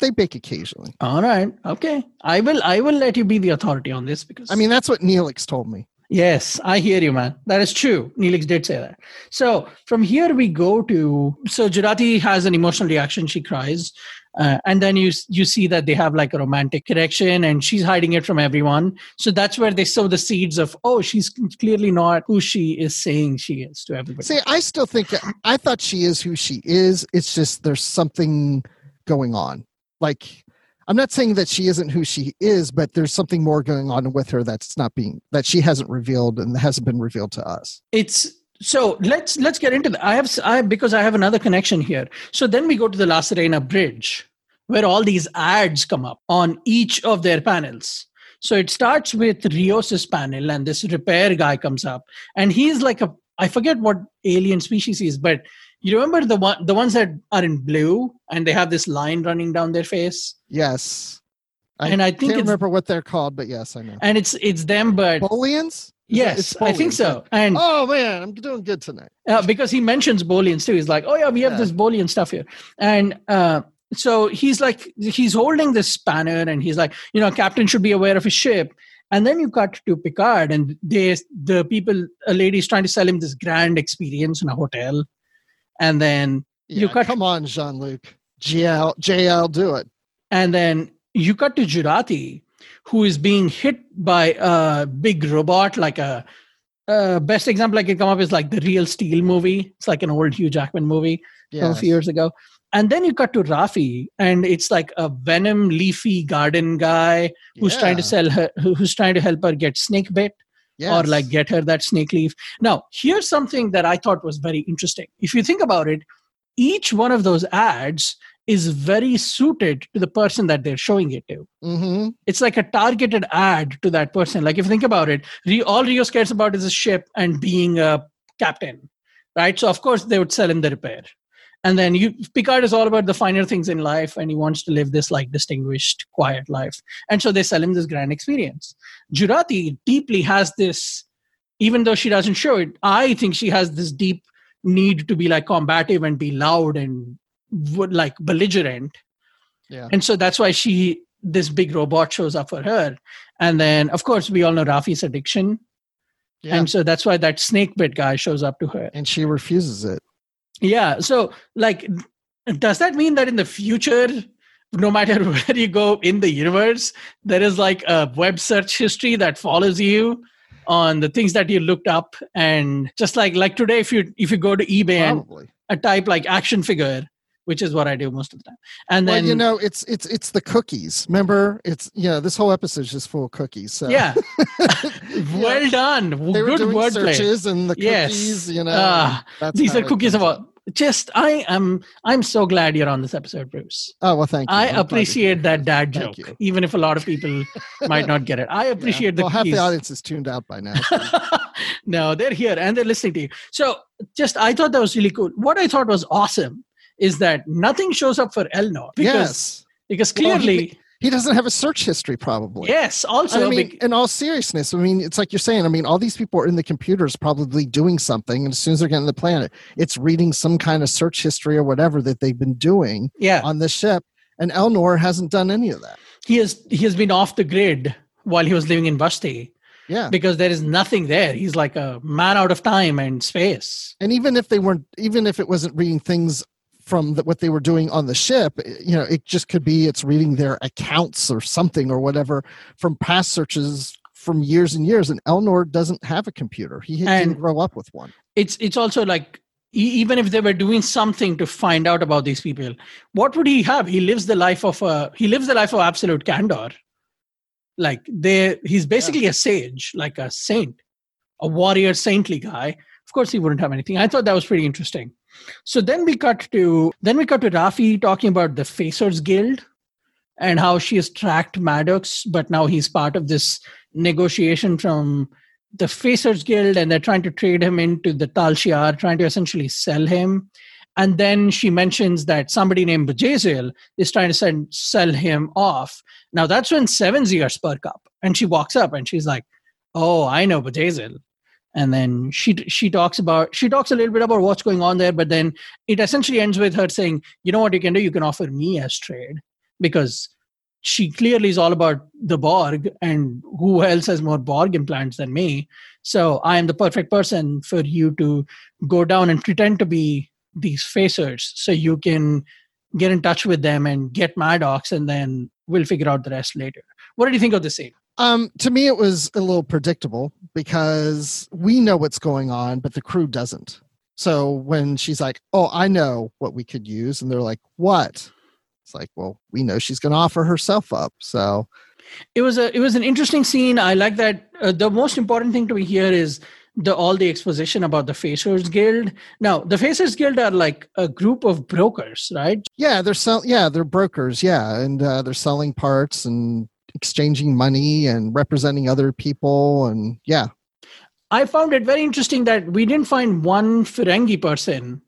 they bake occasionally. All right, okay. I will I will let you be the authority on this because I mean, that's what Neelix told me. Yes, I hear you, man. That is true. Neelix did say that. So from here we go to so Jurati has an emotional reaction. She cries, uh, and then you you see that they have like a romantic connection, and she's hiding it from everyone. So that's where they sow the seeds of oh, she's clearly not who she is saying she is to everybody. See, I still think I thought she is who she is. It's just there's something going on. Like I'm not saying that she isn't who she is, but there's something more going on with her that's not being that she hasn't revealed and hasn't been revealed to us. It's so let's let's get into that. I have I because I have another connection here. So then we go to the La Sirena bridge where all these ads come up on each of their panels. So it starts with Rios's panel and this repair guy comes up and he's like a I forget what alien species he is, but you remember the one the ones that are in blue and they have this line running down their face? Yes. I and I think can't remember what they're called, but yes, I know. and it's it's them, but Bolians? yes, I think so. And Oh man, I'm doing good tonight. uh, because he mentions Bolians too. He's like, oh yeah, we have Yeah. this Bolian stuff here, and uh, so he's like, he's holding this spanner, and he's like, you know, a captain should be aware of his ship. And then you cut to Picard, and they, the people, a lady's trying to sell him this grand experience in a hotel, and then You cut- come on, Jean Luc. JL, JL, do it. and then you cut to Jurati, who is being hit by a big robot, like a. Uh, best example I can come up is like the Real Steel movie. It's like an old Hugh Jackman movie. Yeah. a few years ago. And then you cut to Rafi, and it's like a venom leafy garden guy who's trying to sell her, who's trying to help her get snake bit or like get her that snake leaf. Now, here's something that I thought was very interesting. If you think about it, each one of those ads is very suited to the person that they're showing it to. hmm It's like a targeted ad to that person. Like if you think about it, all Rios cares about is a ship and being a captain, right? So of course they would sell him the repair. And then you Picard is all about the finer things in life and he wants to live this like distinguished, quiet life. And so they sell him this grand experience. Jurati deeply has this, even though she doesn't show it, I think she has this deep need to be like combative and be loud and would like belligerent Yeah. and so that's why she this big robot shows up for her and then of course we all know rafi's addiction Yeah. and so that's why that snake bit guy shows up to her and she refuses it. Yeah so like does that mean that in the future no matter where you go in the universe there is like a web search history that follows you on the things that you looked up and just like like today if you if you go to ebay and Probably. a type like action figure which is what i do most of the time and well, then you know, it's it's it's the cookies. Remember, it's you know, this whole episode is just full of cookies. So yeah well done they good wordplay searches and the Yes. cookies. You know, ah, that's these are cookies of up. just i am i'm so glad you're on this episode bruce Oh well, thank you. i I'm appreciate that dad joke even if a lot of people might not get it i Yeah. appreciate the well, half the audience is tuned out by now. so- no they're here and they're listening to you so just i thought that was really cool what i thought was awesome is that nothing shows up for elnor because yes, because Well, he- clearly he doesn't have a search history, probably. yes also I mean, bec- in all seriousness, I mean, it's like you're saying. I mean, all these people are in the computers, probably doing something, and as soon as they're getting the planet, it's reading some kind of search history or whatever that they've been doing yeah on the ship. And Elnor hasn't done any of that. he has he has been off the grid while he was living in Vashti Yeah, because there is nothing there. He's like a man out of time and space. and even if they weren't, even if it wasn't reading things from the, what they were doing on the ship, eh, you know, it just could be it's reading their accounts or something or whatever from past searches from years and years. And Elnor doesn't have a computer; he didn't grow up with one. It's it's also like even if they were doing something to find out about these people, what would he have? He lives the life of a he lives the life of absolute candor. Like they he's basically a sage, like a saint, a warrior saintly guy. Of course he wouldn't have anything. I thought that was pretty interesting. So then we cut to then we cut to Rafi talking about the Facers Guild and how she has tracked Maddox, but now he's part of this negotiation from the Facers Guild, and they're trying to trade him into the Tal Shiar, trying to essentially sell him. And then she mentions that somebody named Bjayzl is trying to send, sell him off. Now that's when Seven's ears perk up, and she walks up and she's like, "Oh, I know Bjayzl." And then she she talks about she talks a little bit about what's going on there, but then it essentially ends with her saying, "You know what you can do? You can offer me as trade because she clearly is all about the Borg, and who else has more Borg implants than me? So I am the perfect person for you to go down and pretend to be these facers, so you can get in touch with them and get Maddox and then we'll figure out the rest later. What did you think of the scene? Um, to me, it was a little predictable because we know what's going on, but the crew doesn't. So when she's like, "Oh, I know what we could use," and they're like, "What?" It's like, well, we know she's going to offer herself up. So it was a it was an interesting scene. I like that. Uh, the most important thing to me here is the all the exposition about the Facers Guild. Now, the Facers Guild are like a group of brokers, right? Yeah, they're sell. Yeah, they're brokers. Yeah, and uh, they're selling parts and exchanging money and representing other people. And yeah, I found it very interesting that we didn't find one Ferengi person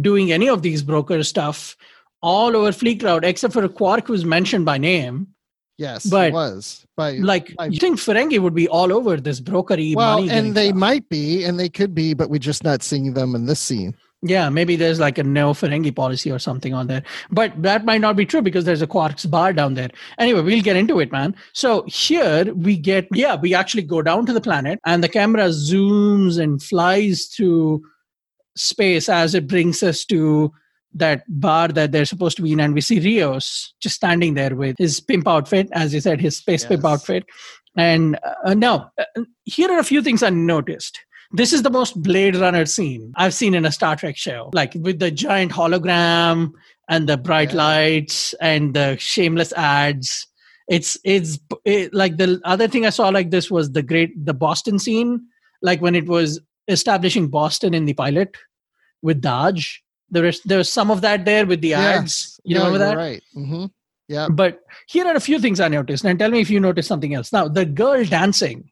doing any of these broker stuff all over Freecloud, except for a Quark, who's mentioned by name. Yes, but was by like by, you think Ferengi would be all over this brokery well, and they stuff. might be, and they could be, but we're just not seeing them in this scene. Yeah, maybe there's like a no Ferengi policy or something on there, but that might not be true because there's a Quark's bar down there. Anyway, we'll get into it, man. So here we get, yeah, we actually go down to the planet, and the camera zooms and flies through space as it brings us to that bar that they're supposed to be in, and we see Rios just standing there with his pimp outfit, as you said, his space yes. pimp outfit. And uh, now, uh, here are a few things I noticed. This is the most Blade Runner scene I've seen in a Star Trek show, like with the giant hologram and the bright yeah. lights and the shameless ads. It's it's it, like the other thing I saw like this was the great the Boston scene, like when it was establishing Boston in the pilot with Dahj there is there was some of that there with the yes. ads. You no, remember that? Right. Mm-hmm. Yeah. But here are a few things I noticed, and tell me if you noticed something else. Now, the girl dancing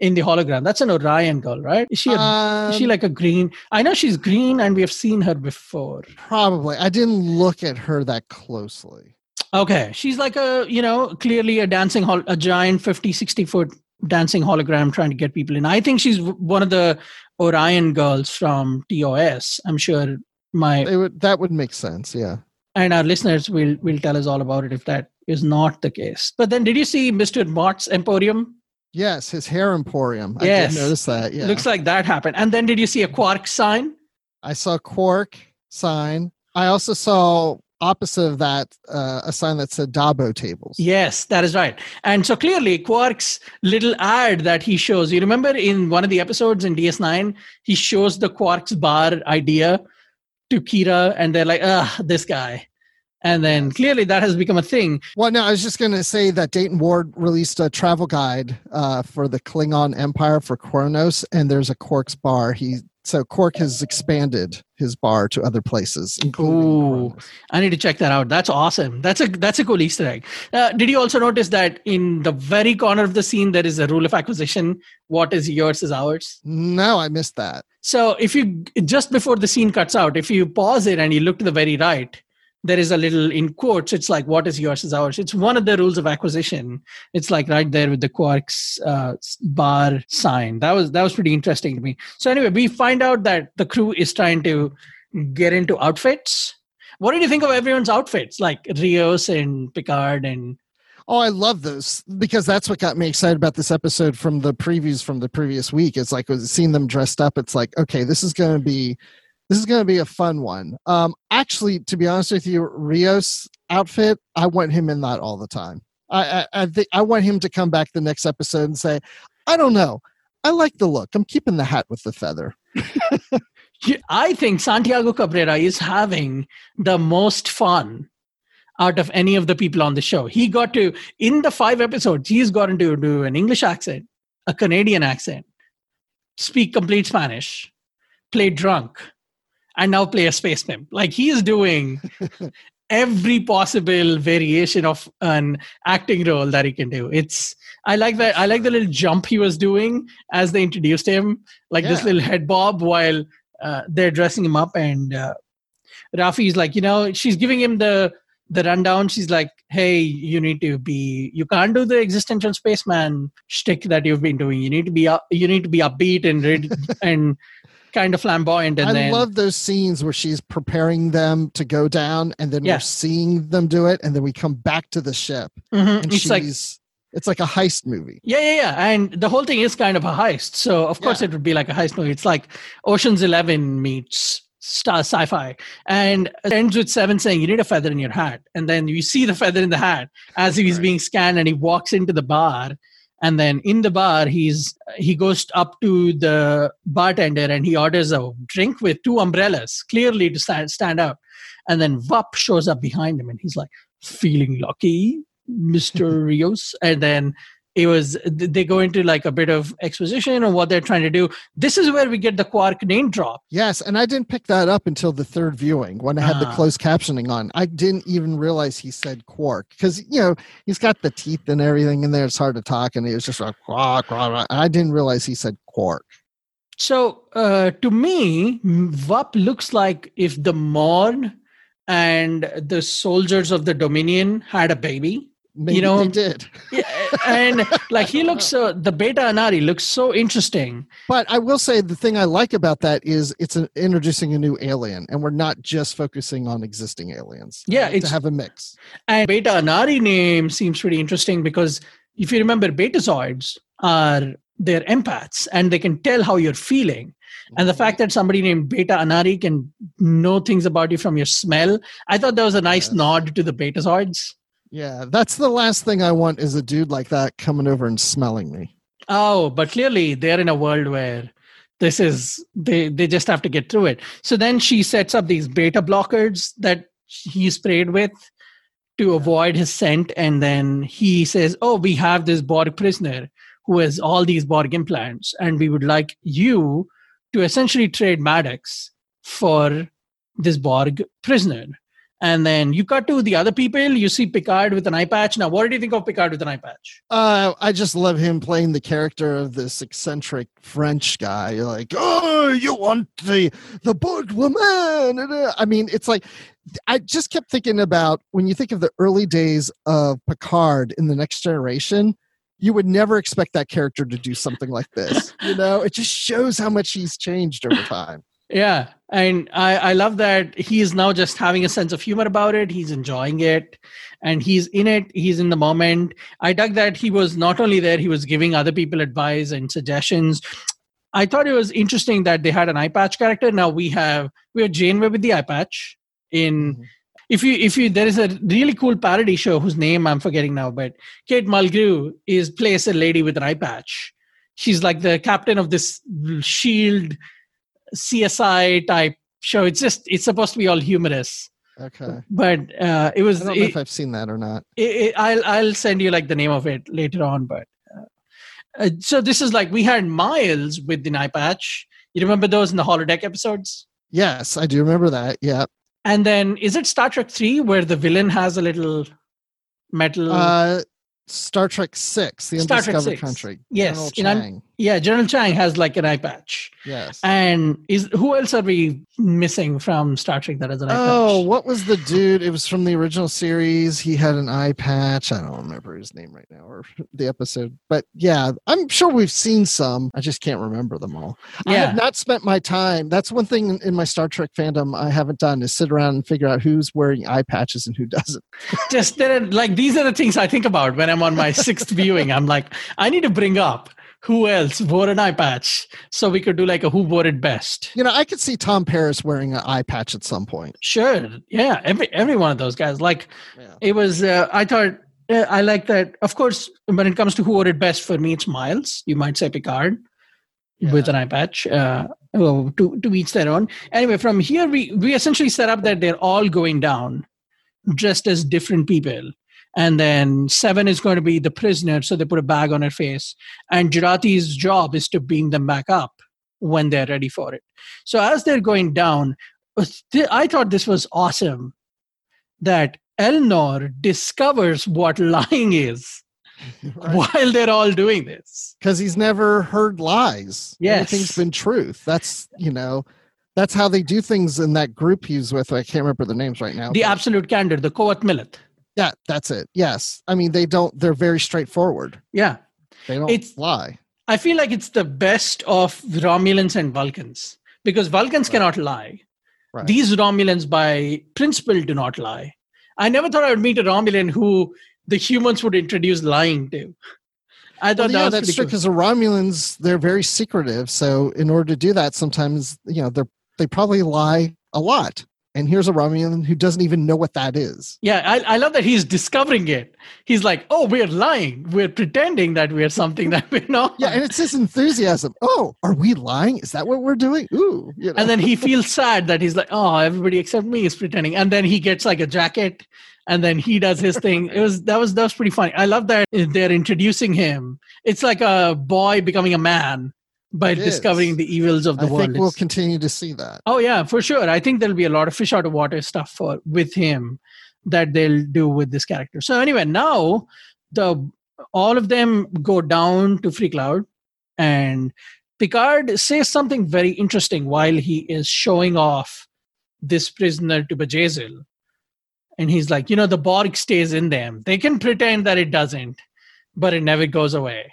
in the hologram, that's an Orion girl, right? Is she a, um, is she um, like a green? I know she's green, and we have seen her before. Probably. I didn't look at her that closely. Okay, she's like a you know clearly a dancing hol- a giant 50 60 foot dancing hologram trying to get people in. I think she's one of the Orion girls from TOS. I'm sure my would, that would make sense yeah and our listeners will will tell us all about it if that is not the case but then did you see mr mot's emporium yes his hair emporium. Yes. i did notice that yeah. Looks like that happened. And then did you see a quark sign? I saw quark sign. I also saw opposite of that uh, a sign that said dabo tables. Yes that is right. And so clearly quark's little ad that he shows. You remember in one of the episodes in ds9 he shows the quark's bar idea to Kira and they're like, ah, this guy. And then clearly that has become a thing. Well, no, I was just going to say that Dayton Ward released a travel guide uh, for the Klingon Empire for Kronos, and there's a Quark's bar. He so Quark has expanded his bar to other places. Ooh, I need to check that out. That's awesome. That's a that's a cool Easter egg. Uh, did you also notice that in the very corner of the scene there is a rule of acquisition? What is yours is ours. No, I missed that. So if you just before the scene cuts out, if you pause it and you look to the very right, there is a little in quotes it's like what is yours is ours. It's one of the rules of acquisition. It's like right there with the quarks uh, bar sign. That was that was pretty interesting to me. So anyway we find out that the crew is trying to get into outfits. What did you think of everyone's outfits? Like rios and picard and Oh, I love those because that's what got me excited about this episode from the previews from the previous week. It's like seeing them dressed up. It's like, okay, this is going to be this is going to be a fun one. Um, actually, to be honest with you, Rios outfit, I want him in that all the time. I, I, I think I want him to come back the next episode and say, I don't know, I like the look. I'm keeping the hat with the feather. I think Santiago Cabrera is having the most fun out of any of the people on the show. He got to, in the five episodes, he's gotten to do an English accent, a Canadian accent, speak complete Spanish, play drunk, and now play a space pimp. Like he is doing every possible variation of an acting role that he can do. It's I like that. I like the little jump he was doing as they introduced him, like yeah. this little head bob while uh, they're dressing him up. And uh, Rafi's like, you know, she's giving him the the rundown. She's like, "Hey, you need to be. You can't do the existential spaceman shtick that you've been doing. You need to be up. You need to be upbeat and and." Kind of flamboyant, and I then love those scenes where she's preparing them to go down, and then Yeah. we're seeing them do it, and then we come back to the ship, Mhm. and it's she's like it's like a heist movie. Yeah, yeah, yeah. And the whole thing is kind of a heist. So of course Yeah. it would be like a heist movie. It's like Ocean's Eleven meets star sci-fi. And it ends with Seven saying, You need a feather in your hat. And then you see the feather in the hat as he's Right. being scanned and he walks into the bar. And then in the bar, he's he goes up to the bartender and he orders a drink with two umbrellas, clearly to stand, stand out. And then Vup shows up behind him and he's like, feeling lucky, Mr. Rios. And then it was they go into like a bit of exposition on what they're trying to do. This is where we get the Quark name drop. Yes, and I didn't pick that up until the third viewing when I had the Ah. closed captioning on. I didn't even realize he said quark because you know he's got the teeth and everything in there. It's hard to talk, and he was just like quark, quark, I didn't realize he said quark. So uh, to me, Vup looks like if the Mon and the soldiers of the Dominion had a baby. Maybe know- they did, Yeah, and like he looks so the Beta Annari looks so interesting. but I will say the thing I like about that is it's an, introducing a new alien, and we're not just focusing on existing aliens. Yeah, like to it's- have a mix. And Beta Annari name seems pretty interesting because if you remember, Betazoids are they're empaths and they can tell how you're feeling. And the mm-hmm. fact that somebody named Beta Anari can know things about you from your smell, I thought that was a nice Yes. nod to the Betazoids. Yeah, that's the last thing I want is a dude like that coming over and smelling me. Oh, but clearly they're in a world where this is they they just have to get through it. So then she sets up these beta blockers that he sprayed with to avoid his scent, and then he says, "Oh, we have this Borg prisoner who has all these Borg implants, and we would like you to essentially trade Maddox for this Borg prisoner." And then you cut to the other people. You see Picard with an eye patch. Now, what do you think of Picard with an eye patch? Uh, I just love him playing the character of this eccentric French guy. You're like, oh, you want the the Borg woman? Uh, I mean, it's like I just kept thinking about when you think of the early days of Picard in the Next Generation. You would never expect that character to do something like this. You know, it just shows how much he's changed over time. Yeah, and I, I love that he is now just having a sense of humor about it. He's enjoying it, and he's in it. He's in the moment. I dug that he was not only there; he was giving other people advice and suggestions. I thought it was interesting that they had an eye patch character. Now we have we have Janeway with the eye patch. In Mhm. if you if you there is a really cool parody show whose name I'm forgetting now, but Kate Mulgrew is plays a lady with an eye patch. She's like the captain of this shield CSI type show. It's just it's supposed to be all humorous, Okay. but uh, it I was. don't know It, if I've seen that or not. it, it- I'll I'll send you like the name of it later on. But uh, uh, so this is like we had Miles with the eye patch. You remember those in the holodeck episodes? Yes, I do remember that. Yeah. And then is it Star Trek three where the villain has a little metal? Uh, Star Trek Six, The Star Trek Undiscovered 6. Country. Yes, in un-. Yeah, General Chang has like an eye patch. Yes. And is who else are we missing from Star Trek that has an eye Oh, patch? what was the dude? It was from the original series. He had an eye patch. I don't remember his name right now or the episode. But yeah, I'm sure we've seen some. I just can't remember them all. Yeah. I have not spent my time. That's one thing in- my Star Trek fandom I haven't done is sit around and figure out who's wearing eye patches and who doesn't. just like these are the things I think about when I'm on my sixth viewing. I'm like, I need to bring up who else wore an eye patch so we could do like a who wore it best. You know, I could see Tom Paris wearing an eye patch at some point. Sure, yeah, every every one of those guys. Like Yeah. it was. Uh, I thought uh, I like that. Of course, when it comes to who wore it best for me, it's Miles. You might say Picard with an eye patch. Uh, well, to to each their own. Anyway, from here we we essentially set up that they're all going down, dressed as different people. And then Seven is going to be the prisoner, so they put a bag on her face. And Jurati's job is to beam them back up when they're ready for it. So as they're going down, I thought this was awesome that Elnor discovers what lying is while they're all doing this. because he's never heard lies. Yes. Everything's been truth. That's you know, that's how they do things in that group he's with. I can't remember the names right now. The absolute candor, the Qowat Milat. Yeah, that's it. Yes, I mean they don't. They're very straightforward. Yeah. They don't It's- lie. I feel like it's the best of Romulans and Vulcans because Vulcans Right. cannot lie. Right. These Romulans, by principle, do not lie. I never thought I would meet a Romulan who the humans would introduce lying to. I thought Well, yeah, that was that's true cool. because the Romulans they're very secretive. So in order to do that, sometimes you know they're they probably lie a lot. And here's a Romulan who doesn't even know what that is. Yeah, I, I love that he's discovering it. He's like, oh, we're lying. We're pretending that we're something that we're not. Yeah, and it's his enthusiasm. Oh, are we lying? Is that what we're doing? Ooh, you know. and then he feels sad that he's like, oh, everybody except me is pretending. And then he gets like a jacket, and then he does his thing. It was that was that was pretty funny. I love that they're introducing him. It's like a boy becoming a man by It is. discovering the evils of the I world. think we'll continue to see that. Oh yeah, for sure. I think there'll be a lot of fish out of water stuff for with him that they'll do with this character. So anyway, now the all of them go down to Free Cloud, and Picard says something very interesting while he is showing off this prisoner to Bjayzl. And he's like, you know, the Borg stays in them. They can pretend that it doesn't, but it never goes away.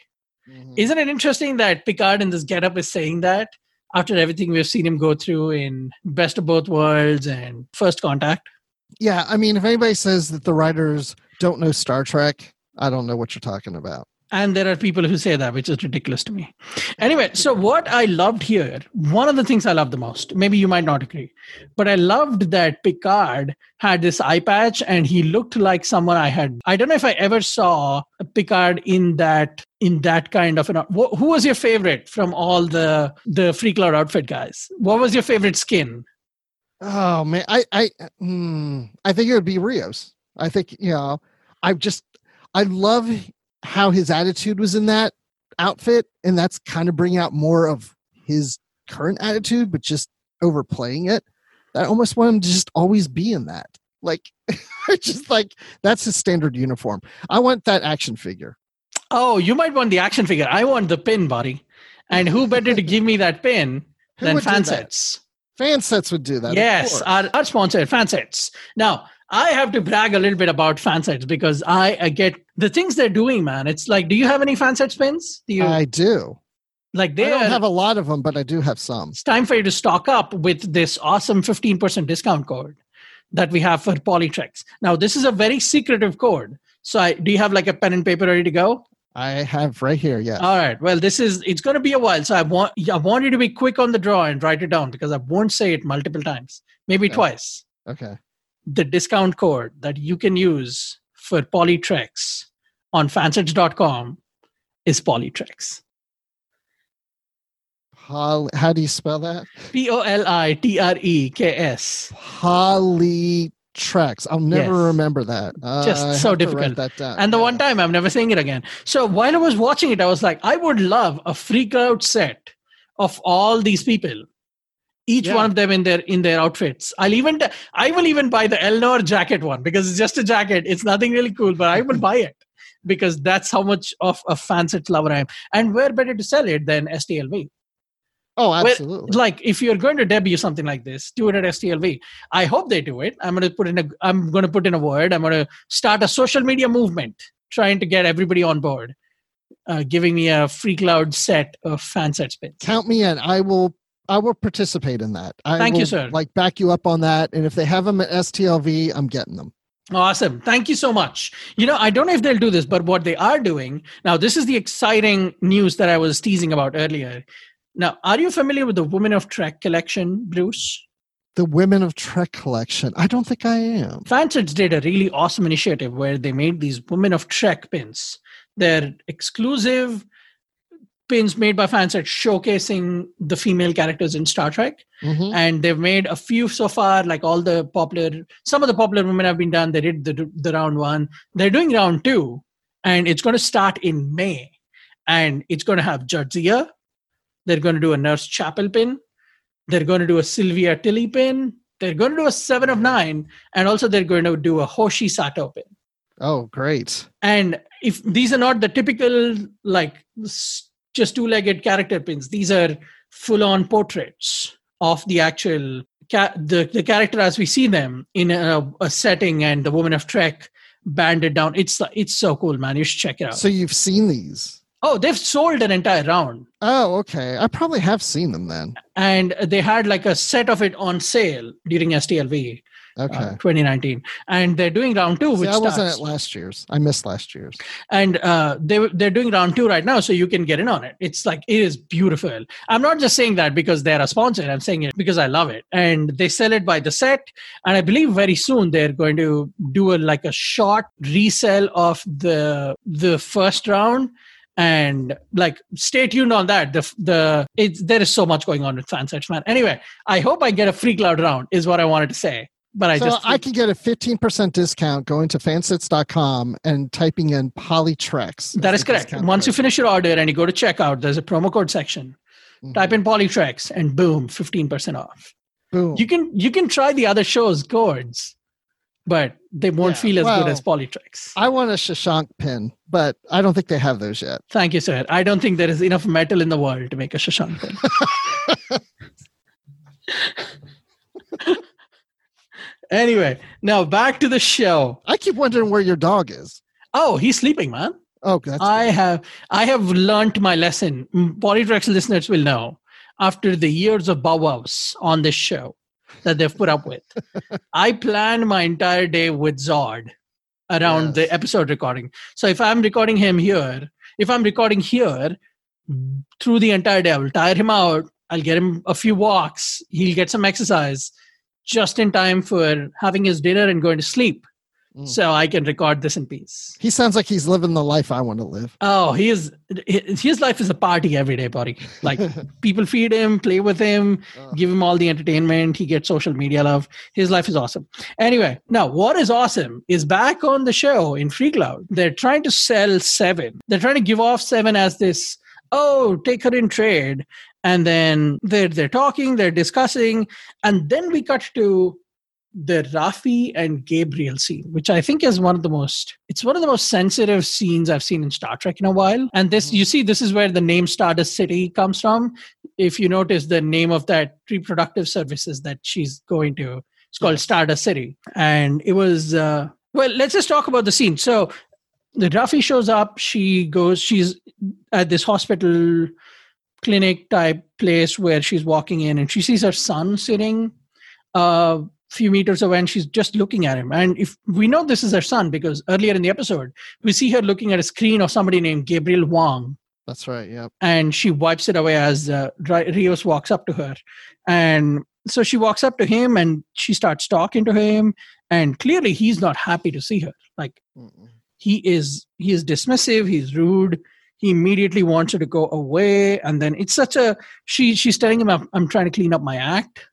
Mhm. Isn't it interesting that Picard in this getup is saying that after everything we've seen him go through in Best of Both Worlds and First Contact? Yeah, I mean, if anybody says that the writers don't know Star Trek, I don't know what you're talking about. And there are people who say that, which is ridiculous to me. Anyway, so what I loved here, one of the things I loved the most, maybe you might not agree, but I loved that Picard had this eye patch and he looked like someone I had. I don't know if I ever saw a Picard in that in that kind of an. wh- Who was your favorite from all the the Free Cloud outfit guys? What was your favorite skin? Oh man, I I mm, I think it would be Rios. I think you know, I just I love how his attitude was in that outfit, and that's kind of bringing out more of his current attitude, but just overplaying it. I almost want him to just always be in that. Like, just like that's his standard uniform. I want that action figure. Oh, you might want the action figure. I want the pin, buddy. And who better to give me that pin Who than would do that? Fansets? Fan sets would do that. Yes, our, our sponsor, Fansets. Now, I have to brag a little bit about Fansets because I, I get the things they're doing, man. It's like, do you have any Fansets pins? Do you I do. like I they don't have a lot of them, but I do have some. it's time for you to stock up with this awesome 15% discount code that we have for PoliTreks. Now, this is a very secretive code. So, I, do you have like a pen and paper ready to go? I have right here. Yes. All right. Well, this is it's going to be a while, so I want I want you to be quick on the draw and write it down because I won't say it multiple times, maybe Okay. twice. okay. The discount code that you can use for PoliTreks on fansets.com is PoliTreks. Poly, how do you spell that? P O L I T R E K S. PoliTreks. I'll never Yes. remember that. Just so have to write difficult. That down. And the Yeah. one time I'm never saying it again. So while I was watching it, I was like, I would love a freak out set of all these people. Each Yeah. one of them in their in their outfits. I'll even I will even buy the Elnor jacket one because it's just a jacket. It's nothing really cool, but I will buy it because that's how much of a fanset lover I am. And where better to sell it than STLV? Oh, absolutely. like if you're going to debut something like this do it at stlv i hope they do it i'm going to put in a i'm going to put in a word i'm going to start a social media movement trying to get everybody on board uh, giving me a free cloud set of fan set spins Count me in. I will. I will participate in that. I Thank you, sir. Like back you up on that. And if they have them at STLV, I'm getting them. awesome thank you so much you know i don't know if they'll do this but what they are doing now this is the exciting news that i was teasing about earlier now are you familiar with the women of trek collection bruce The Women of Trek collection. I don't think I am. Fansets did a really awesome initiative where they made these Women of Trek pins. They're exclusive pins made by Fansets showcasing the female characters in Star Trek. Mhm. And they've made a few so far, like all the popular, some of the popular women have been done. They did the, the round one. They're doing round two, and it's going to start in May. And it's going to have Jadzia. They're going to do a Nurse Chapel pin. They're going to do a Sylvia Tilly pin. They're going to do a Seven of Nine. And also, they're going to do a Hoshi Sato pin. Oh, great. And if these are not the typical, like, s- just two legged character pins, these are full on portraits of the actual ca- the, the character as we see them in a, a setting and the woman of trek banded down it's it's so cool man you should check it out So you've seen these. Oh, they've sold an entire round. Oh, okay. I probably have seen them then. And they had like a set of it on sale during STLV Okay. uh, 2019. And they're doing round two, See, which I wasn't at last year's. I missed last year's. and uh, they they're doing round two right now, so you can get in on it. It's like it is beautiful. I'm not just saying that because they're a sponsor. I'm saying it because I love it, and they sell it by the set. And I believe very soon they're going to do a like a short resell of the the first round. And like, stay tuned on that. The the it's there is so much going on with fansets, man. Anyway, I hope I get a free cloud round. Is what I wanted to say. But I so just I can get a 15% discount going to fansets.com and typing in PoliTreks. That is correct. Once you finish your order and you go to checkout, there's a promo code section. Mm-hmm. Type in PoliTreks and boom, 15% off. Boom. You can you can try the other shows codes, but they won't Yeah, feel as well, good as PoliTreks. I want a Shashank pin, but I don't think they have those yet. Thank you, sir. I don't think there is enough metal in the world to make a Shashank pin. anyway, now back to the show. I keep wondering where your dog is. Oh, he's sleeping, man. Oh, that's I have I have learned my lesson. Mm, PoliTreks listeners will know after the years of bow wows on this show that they've put up with. I plan my entire day with Zod around the episode recording. So if I'm recording him here, if I'm recording here through the entire day, I will tire him out. I'll get him a few walks. He'll get some exercise just in time for having his dinner and going to sleep. Mm. So I can record this in peace. he sounds like he's living the life I want to live. Oh, he is. His life is a party every day, buddy. Like people feed him, play with him, Oh. give him all the entertainment. He gets social media love. His life is awesome. Anyway, now what is awesome is back on the show in Freecloud. They're trying to sell Seven. They're trying to give off Seven as this. Oh, take her in trade, and then they're they're talking, they're discussing, and then we cut to the Raffi and Gabriel scene, which I think is one of the most it's one of the most sensitive scenes I've seen in Star Trek in a while. And this you see this is where the name Stardust City comes from. If you notice the name of that reproductive services that she's going to, it's called. Stardust City. And it was uh well, let's just talk about the scene. So the Raffi shows up, she goes, she's at this hospital clinic type place where she's walking in and she sees her son sitting a few meters away and she's just looking at him. And if we know this is her son because earlier in the episode, we see her looking at a screen of somebody named Gabriel Hwang That's right. yeah and she wipes it away as uh, Rios walks up to her. And so she walks up to him and she starts talking to him. And clearly he's not happy to see her. Like Mm-mm. he is he is dismissive he's rude he immediately wants her to go away and then it's such a she she's telling him I'm, I'm trying to clean up my act.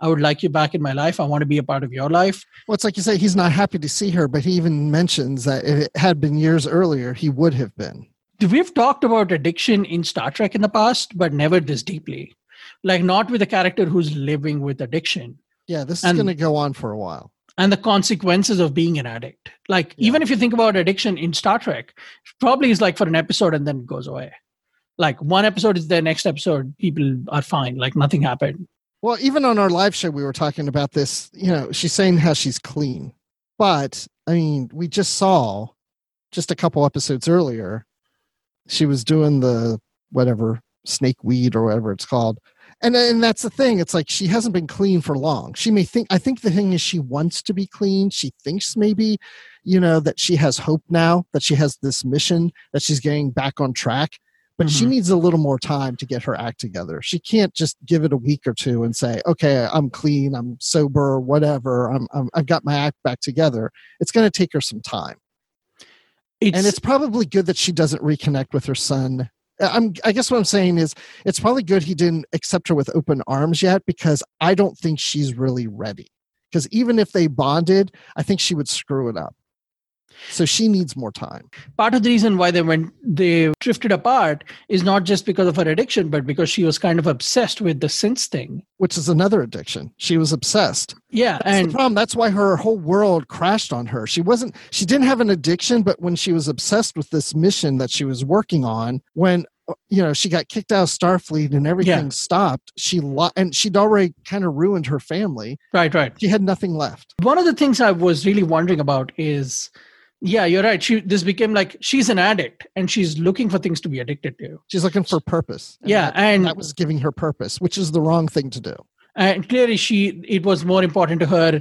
I would like you back in my life. I want to be a part of your life. Well, it's like you say, he's not happy to see her, but he even mentions that if it had been years earlier, he would have been. we've talked about addiction in star trek in the past but never this deeply. Like not with a character who's living with addiction. Yeah, this is going to go on for a while. And the consequences of being an addict like Yeah. even if you think about addiction in star trek probably is like for an episode and then it goes away like one episode is there next episode people are fine like nothing happened Well, even on our live show, we were talking about this. You know, she's saying how she's clean, but I mean, we just saw just a couple episodes earlier, she was doing the whatever snake weed or whatever it's called. And, and that's the thing. It's like she hasn't been clean for long. She may think, I think the thing is she wants to be clean. She thinks maybe, you know, that she has hope now, that she has this mission, that she's getting back on track. But she Mhm. needs a little more time to get her act together. She can't just give it a week or two and say, "Okay, I'm clean, I'm sober, whatever. I'm, I'm I've got my act back together." It's going to take her some time, it's, and it's probably good that she doesn't reconnect with her son. I'm, I guess what I'm saying is, it's probably good he didn't accept her with open arms yet because I don't think she's really ready. Because even if they bonded, I think she would screw it up. So she needs more time. part of the reason why they went they drifted apart is not just because of her addiction but because she was kind of obsessed with the synths thing which is another addiction. She was obsessed. yeah That's and the problem. That's why her whole world crashed on her. She wasn't. She didn't have an addiction, but when she was obsessed with this mission that she was working on, when you know she got kicked out of Starfleet and everything stopped, she lo- and she'd already kind of ruined her family. right right She had nothing left. one of the things i was really wondering about is Yeah, you're right. She this became like she's an addict and she's looking for things to be addicted to. She's looking for purpose. Yeah, that, and- that was giving her purpose, which is the wrong thing to do. and clearly she it was more important to her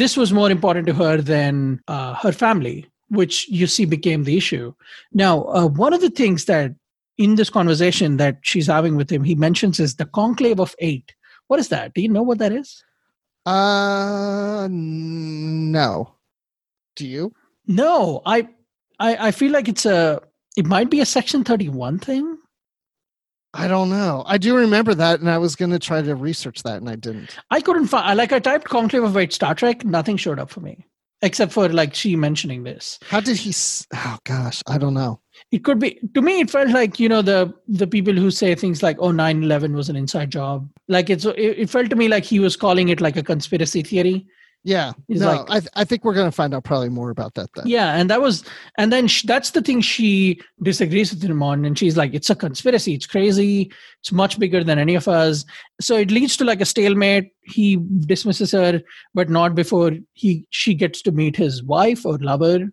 this was more important to her than uh, her family which you see became the issue now uh, one of the things that in this conversation that she's having with him he mentions is the conclave of eight what is that do you know what that is Uh, no. Do you? No i i, I feel like it's a it might be a section 31 thing I don't know. I do remember that, and I was going to try to research that, and I didn't. i couldn't find like i typed conclave of eight star trek nothing showed up for me except for like she mentioning this How did he? Oh gosh, I don't know. it could be to me it felt like you know the the people who say things like oh 9-11 was an inside job like it's it, it felt to me like he was calling it like a conspiracy theory Yeah, no. like- I th- I think we're going to find out probably more about that then. yeah and that was and then sh- that's the thing she disagrees with him on and she's like it's a conspiracy it's crazy it's much bigger than any of us so it leads to like a stalemate he dismisses her but not before he she gets to meet his wife or lover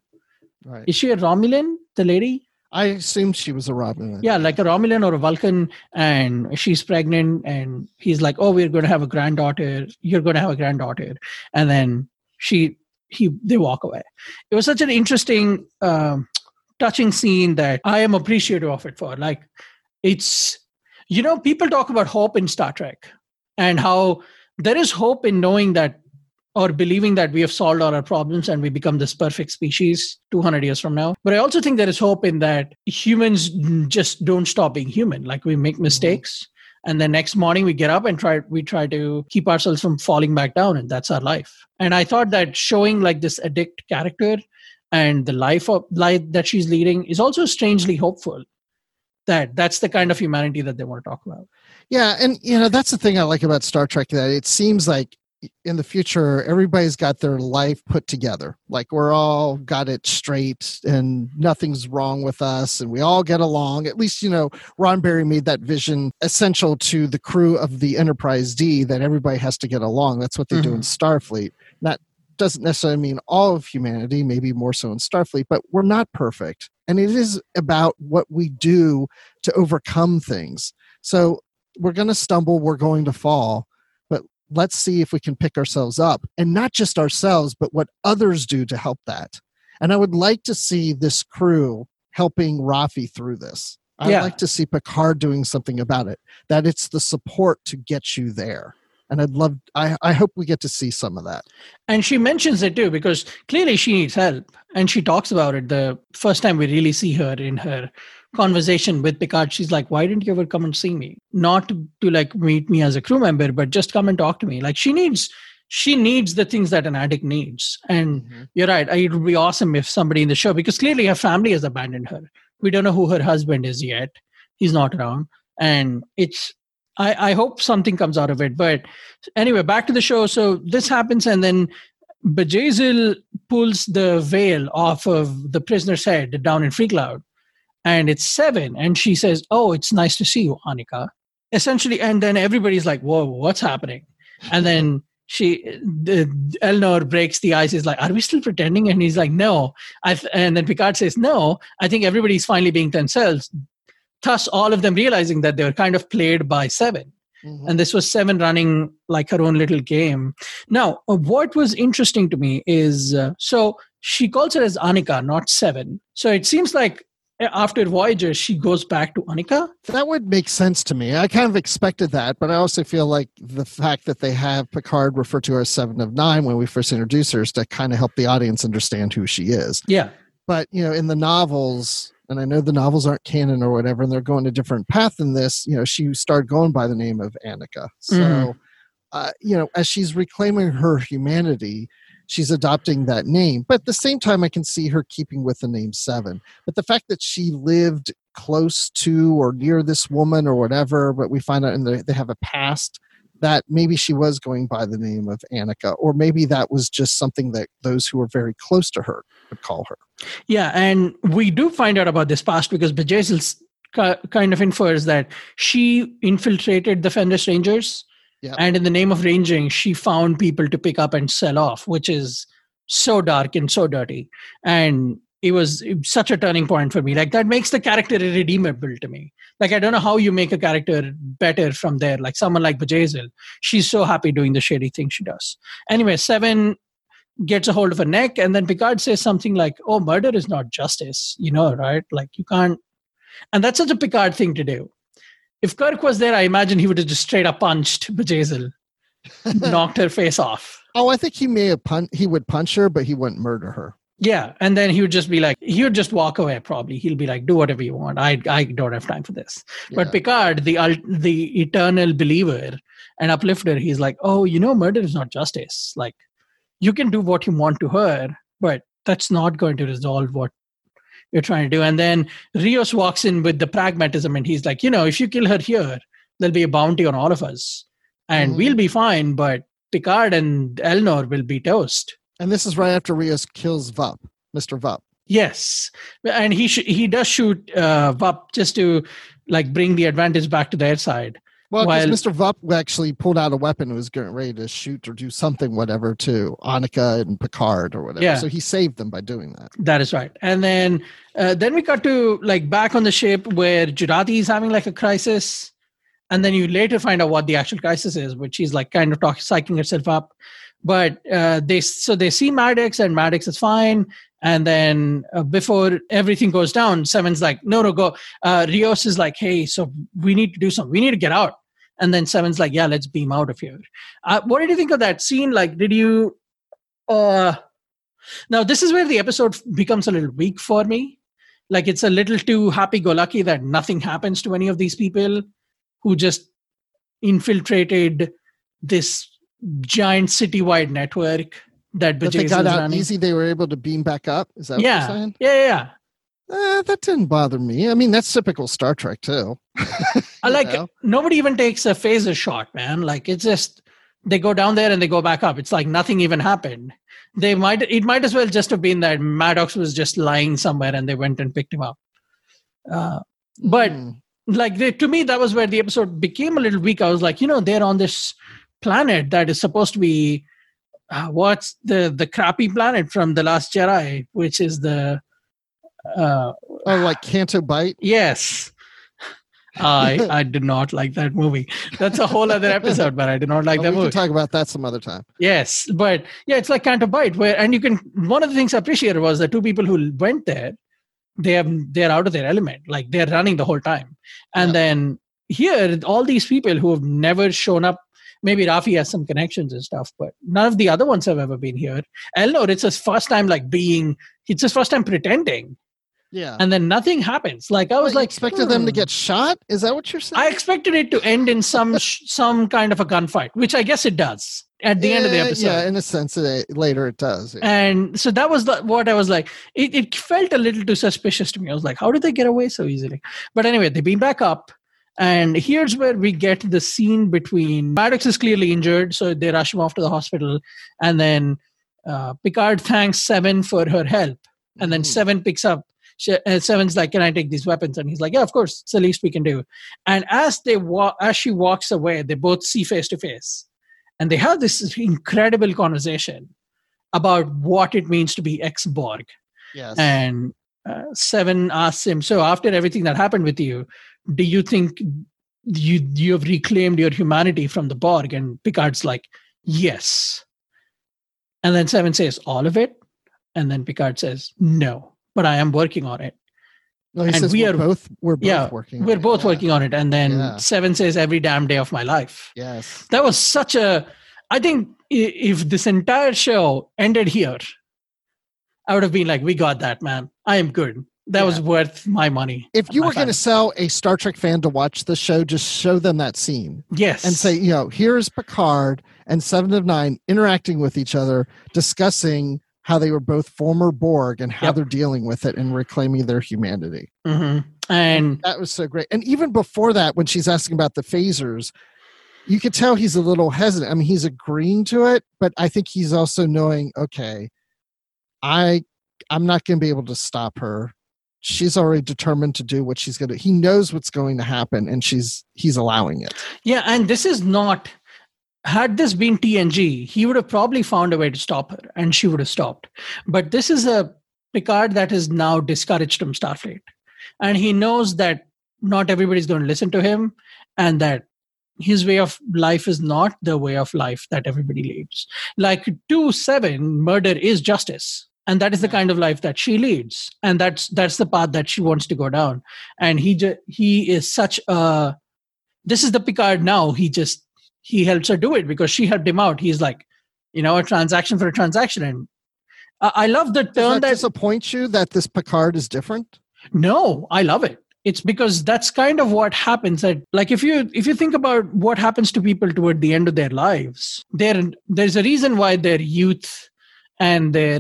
Right. is she a romulan the lady I assumed she was a Robin. yeah like a romulan or a vulcan and she's pregnant and he's like oh we're going to have a granddaughter. You're going to have a granddaughter. And then she he they walk away. It was such an interesting um, touching scene that i am appreciative of it for. Like it's you know people talk about hope in star trek and how there is hope in knowing that or believing that we have solved all our problems and we become this perfect species 200 years from now. But I also think there is hope in that humans just don't stop being human. Like we make mistakes, mm-hmm. and the next morning we get up and try we try to keep ourselves from falling back down, and that's our life. And I thought that showing like this addict character and the life of life that she's leading is also strangely hopeful. That that's the kind of humanity that they want to talk about. Yeah, and you know that's the thing I like about Star Trek that it seems like in the future everybody's got their life put together. Like we're all got it straight and nothing's wrong with us and we all get along. At least you know Roddenberry made that vision essential to the crew of the Enterprise D that everybody has to get along. That's what they do in mm-hmm. Starfleet. That doesn't necessarily mean all of humanity, maybe more so in Starfleet, but we're not perfect. And it is about what we do to overcome things. So we're going to stumble, we're going to fall, let's see if we can pick ourselves up and not just ourselves, but what others do to help that. And I would like to see this crew helping Raffi through this. I'd Yeah. like to see Picard doing something about it, that it's the support to get you there. And I'd love, I, I hope we get to see some of that. And she mentions it too because clearly she needs help. And she talks about it the first time we really see her in her conversation with Picard. She's like, Why didn't you ever come and see me? Not to, to like meet me as a crew member, but just come and talk to me. Like she needs she needs the things that an addict needs. And mm-hmm. you're right. It would be awesome if somebody in the show, because clearly her family has abandoned her. We don't know who her husband is yet. He's not around. And it's I, I hope something comes out of it. But anyway, back to the show. So this happens, and then Bjayzl pulls the veil off of the prisoner's head down in Freecloud, and it's seven. And she says, "Oh, it's nice to see you, Annika. Essentially, and then everybody's like, "Whoa, what's happening?" And then she, the, Elnor breaks the ice. Is like, "Are we still pretending?" And he's like, "No." I th- and then Picard says, "No." I think everybody's finally being themselves. Thus, all of them realizing that they were kind of played by seven Mhm. and this was seven running like her own little game now what was interesting to me is uh, so she calls her as annika not seven so it seems like after voyager she goes back to annika That would make sense to me. I kind of expected that, but I also feel like the fact that they have Picard refer to her as Seven of Nine when we first introduce her is to kind of help the audience understand who she is. yeah But you know, in the novels, and I know the novels aren't canon or whatever, and they're going a different path than this. You know, she started going by the name of Annika. So, Mhm. uh, you know, as she's reclaiming her humanity, she's adopting that name. But at the same time, I can see her keeping with the name Seven. But the fact that she lived close to or near this woman or whatever, but we find out the, they have a past that maybe she was going by the name of Annika, or maybe that was just something that those who were very close to her would call her. yeah and we do find out about this past because Bjayzl kind of infers that she infiltrated the Fenris Rangers Yep. and in the name of ranging she found people to pick up and sell off which is so dark and so dirty and it was such a turning point for me. Like that makes the character irredeemable to me. Like I don't know how you make a character better from there. Like someone like Bjayzl, she's so happy doing the shady thing she does. Anyway, Seven gets a hold of her neck, and then Picard says something like, "Oh, murder is not justice," you know, right? Like you can't. And that's such a Picard thing to do. If Kirk was there, I imagine he would have just straight up punched Bjayzl, knocked her face off. Oh, I think he may have pun- he would punch her, but he wouldn't murder her. Yeah, and then he would just be like, he would just walk away. Probably he'll be like, "Do whatever you want. I I don't have time for this." But Picard, the the eternal believer and uplifter, he's like, "Oh, you know, murder is not justice. Like, you can do what you want to her, but that's not going to resolve what you're trying to do." And then Rios walks in with the pragmatism, and he's like, "You know, if you kill her here, there'll be a bounty on all of us, and Mhm. we'll be fine. But Picard and Elnor will be toast." And this is right after Rios kills Vup, Mr. Vup. Yes, and he sh- he does shoot uh, Vup just to like bring the advantage back to their side. Well, because Mr. Vup actually pulled out a weapon and was getting ready to shoot or do something, whatever, to Annika and Picard or whatever. Yeah. So he saved them by doing that. That is right. And then uh, then we got to like back on the ship where Jurati is having like a crisis, and then you later find out what the actual crisis is, which she's like kind of talk, psyching herself up. But uh, they so they see Maddox and Maddox is fine. And then uh, before everything goes down, Seven's like, no, no, go. Uh, Rios is like, hey, so we need to do something. We need to get out. And then Seven's like, yeah, let's beam out of here. Uh, what did you think of that scene? Like, did you? Uh, now this is where the episode becomes a little weak for me. Like it's a little too happy-go-lucky that nothing happens to any of these people who just infiltrated this giant citywide network that But they got out running. easy. They were able to beam back up. Is that what Yeah. you're saying? Yeah, yeah, yeah. Uh, that didn't bother me. I mean, that's typical Star Trek too. I like know? nobody even takes a phaser shot, man. Like it's just they go down there and they go back up. It's like nothing even happened. They might it might as well just have been that Maddox was just lying somewhere and they went and picked him up. Uh, but Hmm. like they, to me that was where the episode became a little weak i was like you know they're on this planet that is supposed to be uh, what's the the crappy planet from the last jedi which is the uh oh, like Canto Bight. yes i i did not like that movie that's a whole other episode but i did not like Oh, that we movie can talk about that some other time. Yes, but yeah, it's like Canto Bight, where and you can. One of the things I appreciated was the two people who went there, they have they're out of their element, like they're running the whole time. And Yeah. then here, all these people who have never shown up. Maybe Raffi has some connections and stuff, but none of the other ones have ever been here. Elnor, it's his first time like being. It's his first time pretending, Yeah. and then nothing happens. Like I was you like, expected them to hmm. get shot. Is that what you're saying? I expected it to end in some sh- some kind of a gunfight, which I guess it does at the end of the episode. Yeah, in a sense, it, later it does. and so that was the, what i was like it, it felt a little too suspicious to me i was like how did they get away so easily but anyway they beam back up and here's where we get the scene between maddox is clearly injured so they rush him off to the hospital. And then uh, picard thanks seven for her help. And then Mhm. seven picks up she, uh, seven's like can i take these weapons? And he's like yeah of course. It's the least we can do. And as they walk as she walks away they both see face to face. And they have this incredible conversation about what it means to be ex-borg. Yes. and uh, seven asks him so after everything that happened with you do you think you you have reclaimed your humanity from the borg and picard's like yes and then seven says all of it and then picard says no but i am working on it no, and says we we're are- both we're both yeah, working. on we're it. both Yeah. working on it and then Yeah. seven says every damn day of my life Yes. that was such a i think if this entire show ended here i would have been like we got that man i am good that was worth my money If you were going to sell a Star Trek fan to watch the show, just show them that scene yes and say, you know, here's Picard and Seven of Nine interacting with each other, discussing how they were both former Borg and how Yep. they're dealing with it and reclaiming their humanity. Mhm. and That was so great. And even before that, when she's asking about the phasers, you could tell he's a little hesitant. I mean, he's agreeing to it, but I think he's also knowing, okay, I I'm not going to be able to stop her. She's already determined to do what she's going to. He knows what's going to happen, and she's he's allowing it. yeah and this is not had this been tng he would have probably found a way to stop her and she would have stopped but this is a Picard that is now discouraged from Starfleet. And he knows that not everybody's going to listen to him and that his way of life is not the way of life that everybody leads. Like 2 7, murder is justice. And that is the kind of life that she leads. And that's that's the path that she wants to go down. And he ju- he is such a this is the Picard now. He just he helps her do it because she helped him out. He's like, you know, a transaction for a transaction. And I, I love the Does turn that that disappoint you that this Picard is different? no i love it it's because that's kind of what happens at like if you if you think about what happens to people toward the end of their lives there there's a reason why their youth and their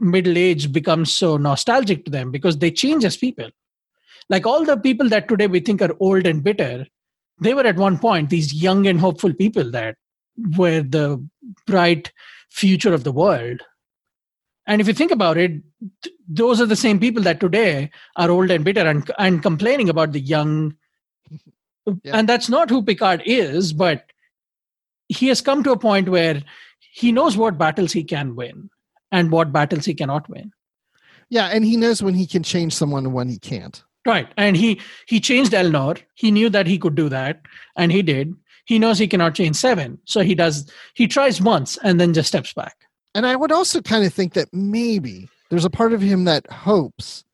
middle age becomes so nostalgic to them because they change as people. Like all the people that today we think are old and bitter they were at one point these young and hopeful people that were the bright future of the world. And if you think about it th- those are the same people that today are old and bitter and, and complaining about the young. Yeah. and that's not who picard is but he has come to a point where he knows what battles he can win and what battles he cannot win Yeah, and he knows when he can change someone and when he can't. right and he he changed elnor he knew that he could do that and he did he knows he cannot change seven so he does he tries once and then just steps back And I would also kind of think that maybe there's a part of him that hopes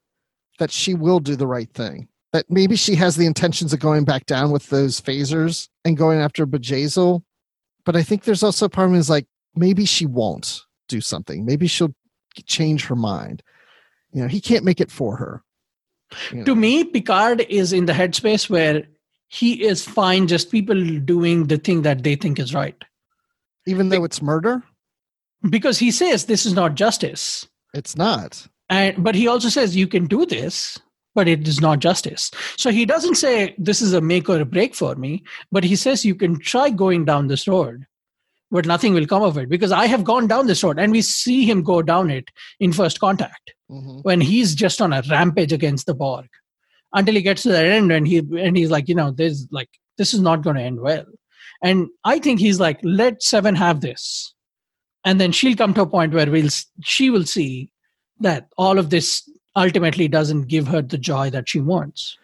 that she will do the right thing. That maybe she has the intentions of going back down with those phasers and going after Bjayzl. But I think there's also a part of him is like, maybe she won't do something. Maybe she'll change her mind. You know, he can't make it for her. you to me picard is in the headspace where he is fine just people doing the thing that they think is right even though it's murder, because he says this is not justice it's not. and but he also says you can do this but it is not justice so he doesn't say this is a make or a break for me but he says you can try going down this road but nothing will come of it because i have gone down this road and we see him go down it in first contact Mhm. when he's just on a rampage against the Borg until he gets to the end and he and he's like, you know, there's like this is not going to end well. And I think he's like, let Seven have this, and then she'll come to a point where we'll she will see that all of this ultimately doesn't give her the joy that she wants.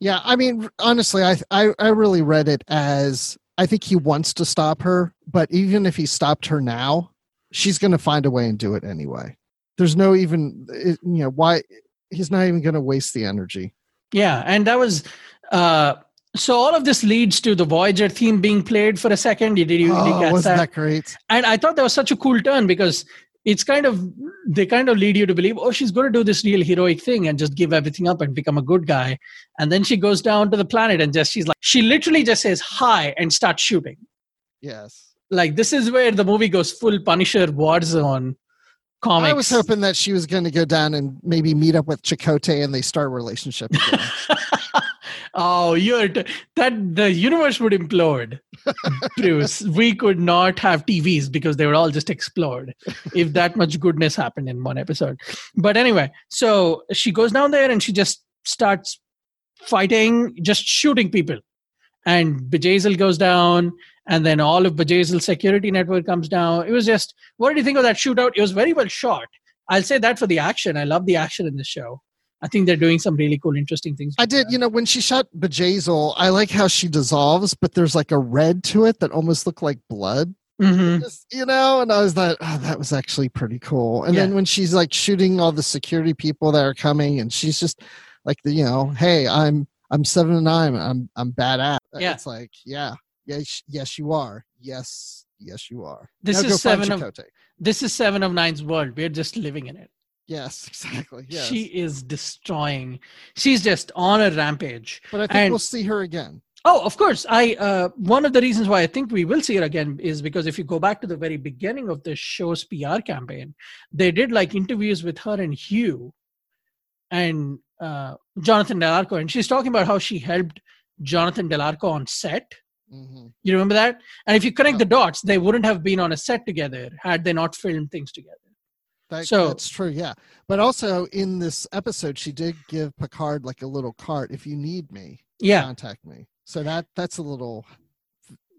Yeah, I mean, honestly, I, I I really read it as I think he wants to stop her, but even if he stopped her now, she's going to find a way and do it anyway. There's no even it- you know why he's not even going to waste the energy. Yeah, and that was. uh so all of this leads to the Voyager theme being played for a second. Did you, did you Oh, catch wasn't that? that great? and i thought that was such a cool turn because it's kind of they kind of lead you to believe oh she's going to do this real heroic thing and just give everything up and become a good guy and then she goes down to the planet and just she's like she literally just says hi and starts shooting Yes. like this is where the movie goes full punisher warzone comics I was hoping that she was going to go down and maybe meet up with Chakotay and they start a relationship. Oh you're t- that the universe would implode. Bruce we could not have tvs because they would all just explode if that much goodness happened in one episode. But anyway so she goes down there and she just starts fighting just shooting people. And Bjayzl goes down and then all of Bjayzl's security network comes down. It was just what did you think of that shootout? It was very well shot. I'll say that for the action. I love the action in the show i think they're doing some really cool interesting things I did, that. you know, when she shot Bjayzl, I like how she dissolves, but there's like a red to it that almost looked like blood. Mhm. Just, you know, and I was like, oh, that was actually pretty cool. And then when she's like shooting all the security people that are coming, and she's just like, the, you know, hey, I'm I'm seven and nine, I'm I'm badass. Yeah. It's like, yeah, yes, yes, you are. Yes, yes, you are. This Now is seven of- Chakotay. This is Seven of Nine's world. We're just living in it. Yes, exactly. Yes. She is destroying. She's just on a rampage. but I think and- we'll see her again. Oh, of course. I uh, one of the reasons why I think we will see her again is because if you go back to the very beginning of the show's PR campaign, they did like interviews with her and Hugh and uh, Jonathan Del Arco, and she's talking about how she helped Jonathan Del Arco on set. hmm You remember that? And if you connect the dots, they wouldn't have been on a set together had they not filmed things together. That, So- that's true, yeah. But also in this episode, she did give Picard like a little card. If you need me, Yeah, contact me. So that that's a little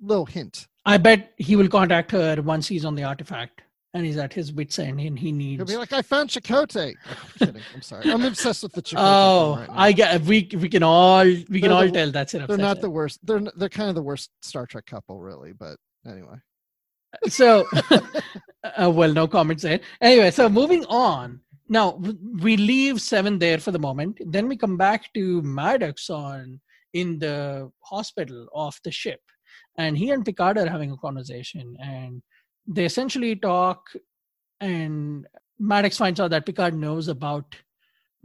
little hint. I bet he will contact her once he's on the artifact. and he's at his wits end and he needs He'll be like, I found Chakotay. I'm kidding. I'm sorry. I'm obsessed with the Chakotay. oh right now. i get we we can all we can They're all the- tell that's an they're not the worst. They're they're kind of the worst Star Trek couple, really. But anyway, so uh, well no comments there. Anyway so moving on. Now we leave seven there for the moment. Then we come back to maddox on in the hospital of the ship. And he and picard are having a conversation and they essentially talk and maddox finds out that picard knows about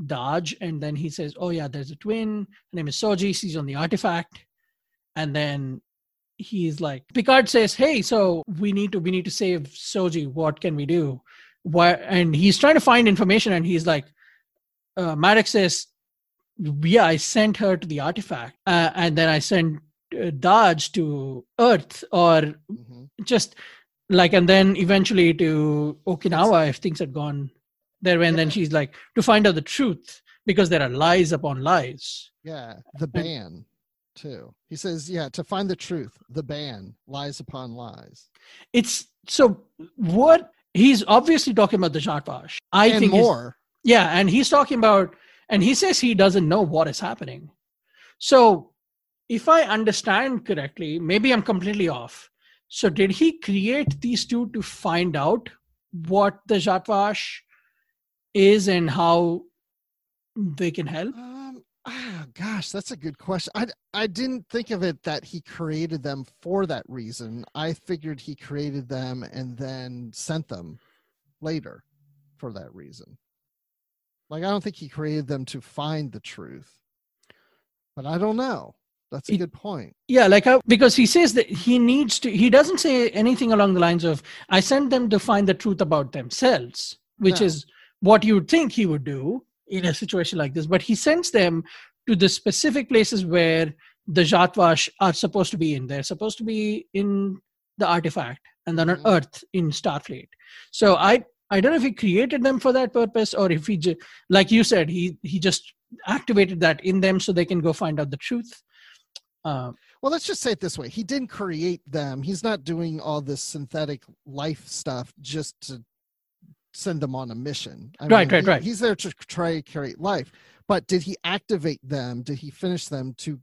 dahj and then he says oh yeah there's a twin. Her name is soji. She's on the artifact. And then he's like picard says hey so we need to we need to save soji what can we do? Why and he's trying to find information and he's like uh, maddox says yeah i sent her to the artifact uh, and then i sent uh, dahj to earth or Mhm. just like and then eventually to okinawa if things had gone there and then she's like to find out the truth because there are lies upon lies. Yeah, the ban too. He says, yeah, to find the truth, the ban lies upon lies, it's so what he's obviously talking about the Zhat Vash. I and think more. yeah, and he's talking about and he says he doesn't know what is happening. So if I understand correctly, maybe I'm completely off. So did he create these two to find out what the Zhat Vash is and how they can help? Um, ah, gosh, that's a good question. I I didn't think of it that he created them for that reason. I figured he created them and then sent them later for that reason. Like I don't think he created them to find the truth. But I don't know. That's a It- good point. Yeah, like how, because he says that he needs to. He doesn't say anything along the lines of "I sent them to find the truth about themselves," which No. is what you would think he would do in a situation like this. But he sends them to the specific places where the Zhat Vash are supposed to be in. They're supposed to be in the artifact, and then on Mhm. Earth in Starfleet. So I I don't know if he created them for that purpose or if he just, like you said, he he just activated that in them so they can go find out the truth. Uh, Well, let's just say it this way. He didn't create them. He's not doing all this synthetic life stuff just to send them on a mission. I Right, right, he- right. He's there to try to create life. But did he activate them? Did he finish them to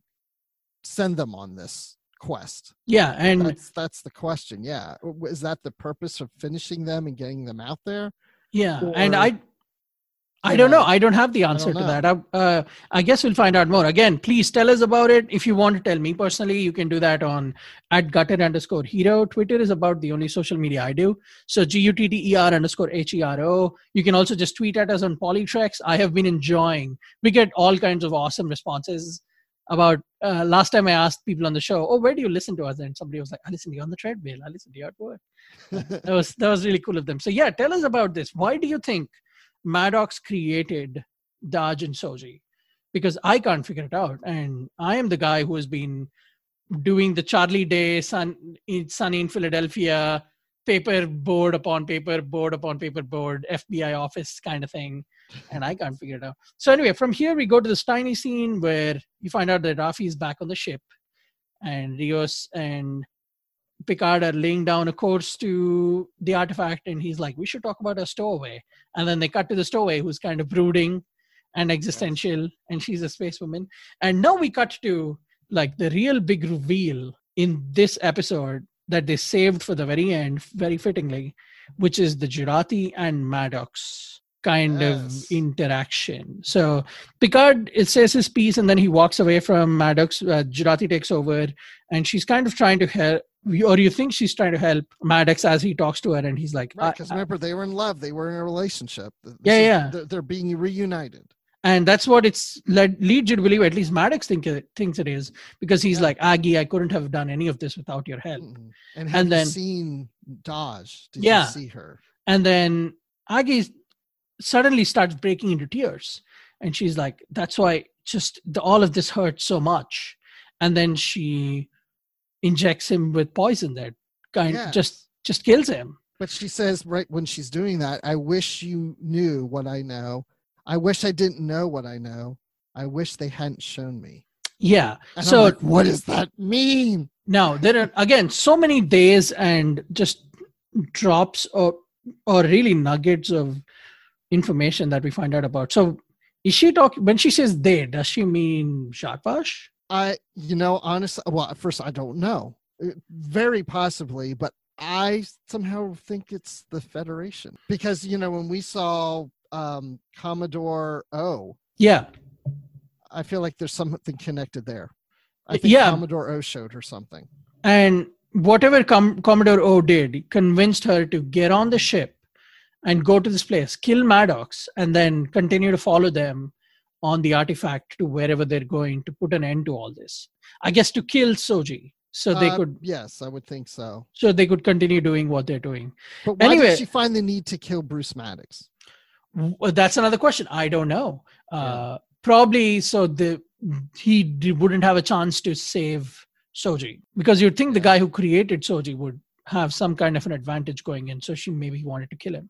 send them on this quest? yeah, and That's that's the question. Yeah. Is that the purpose of finishing them and getting them out there? Yeah, and I, I don't know. know, I don't have the answer to that. I, uh, I guess we'll find out more. Again, please tell us about it. If you want to tell me personally, you can do that on at gutter underscore hero. Twitter is about the only social media I do. So G U T T E R underscore H E R O. You can also just tweet at us on PoliTreks. I have been enjoying. We get all kinds of awesome responses. About uh, last time I asked people on the show, "Oh, where do you listen to us?" And somebody was like, "I listen to you on the treadmill. I listen to you at work." that was that was really cool of them. So yeah, tell us about this. Why do you think Maddox created Dahj and Soji? Because I can't figure it out, and I am the guy who has been doing the Charlie Day, sun sunny in Philadelphia, paper board upon paper, board upon paper board, FBI office kind of thing, and I can't figure it out. So anyway, from here we go to this tiny scene where you find out that Raffi is back on the ship, and Rios and Picard are laying down a course to the artifact, and he's like, "We should talk about a stowaway." And then they cut to the stowaway, who's kind of brooding and existential, and she's a space woman. And now we cut to like the real big reveal in this episode that they saved for the very end, very fittingly, which is the Jurati and Maddox kind Yes. of interaction. So Picard it says his piece, and then he walks away from Maddox. Uh, Jurati takes over, and she's kind of trying to help, or you think she's trying to help Maddox as he talks to her, and he's like, Right, because I- remember they were in love. They were in a relationship. This Yeah, is- yeah. They're, they're being reunited. and that's what it's led leads you to believe. At least Maddox think it, thinks it is because he's Yeah. like Aggie. I couldn't have done any of this without your help. Mhm. And have And then- seen Dahj? Did Yeah. see her? And then Aggie suddenly starts breaking into tears. And she's like, that's why just the, all of this hurts so much. And then she injects him with poison that kind Yeah. just just kills him. But she says right when she's doing that, I wish you knew what I know. I wish I didn't know what I know. I wish they hadn't shown me. Yeah. And so like, what does that mean? now there are again so many days and just drops or or really nuggets of information that we find out about. So is she talking when she says they, does she mean Zhat Vash? I, you know, honestly, well, at first I don't know. Uh, Very possibly, but I somehow think it's the Federation because you know when we saw um, Commodore O, Yeah. I feel like there's something connected there. I think Yeah. Commodore O showed her something. And whatever Com- Commodore O did convinced her to get on the ship and go to this place, kill Maddox, and then continue to follow them on the artifact to wherever they're going to put an end to all this. I guess to kill Soji, so they Uh, could yes, I would think so. so they could continue doing what they're doing. But why Anyway- did she find the need to kill Bruce Maddox? W- That's another question. I don't know. Yeah. Uh, Probably so the he d- wouldn't have a chance to save Soji because you'd think the guy who created Soji would have some kind of an advantage going in. So she maybe wanted to kill him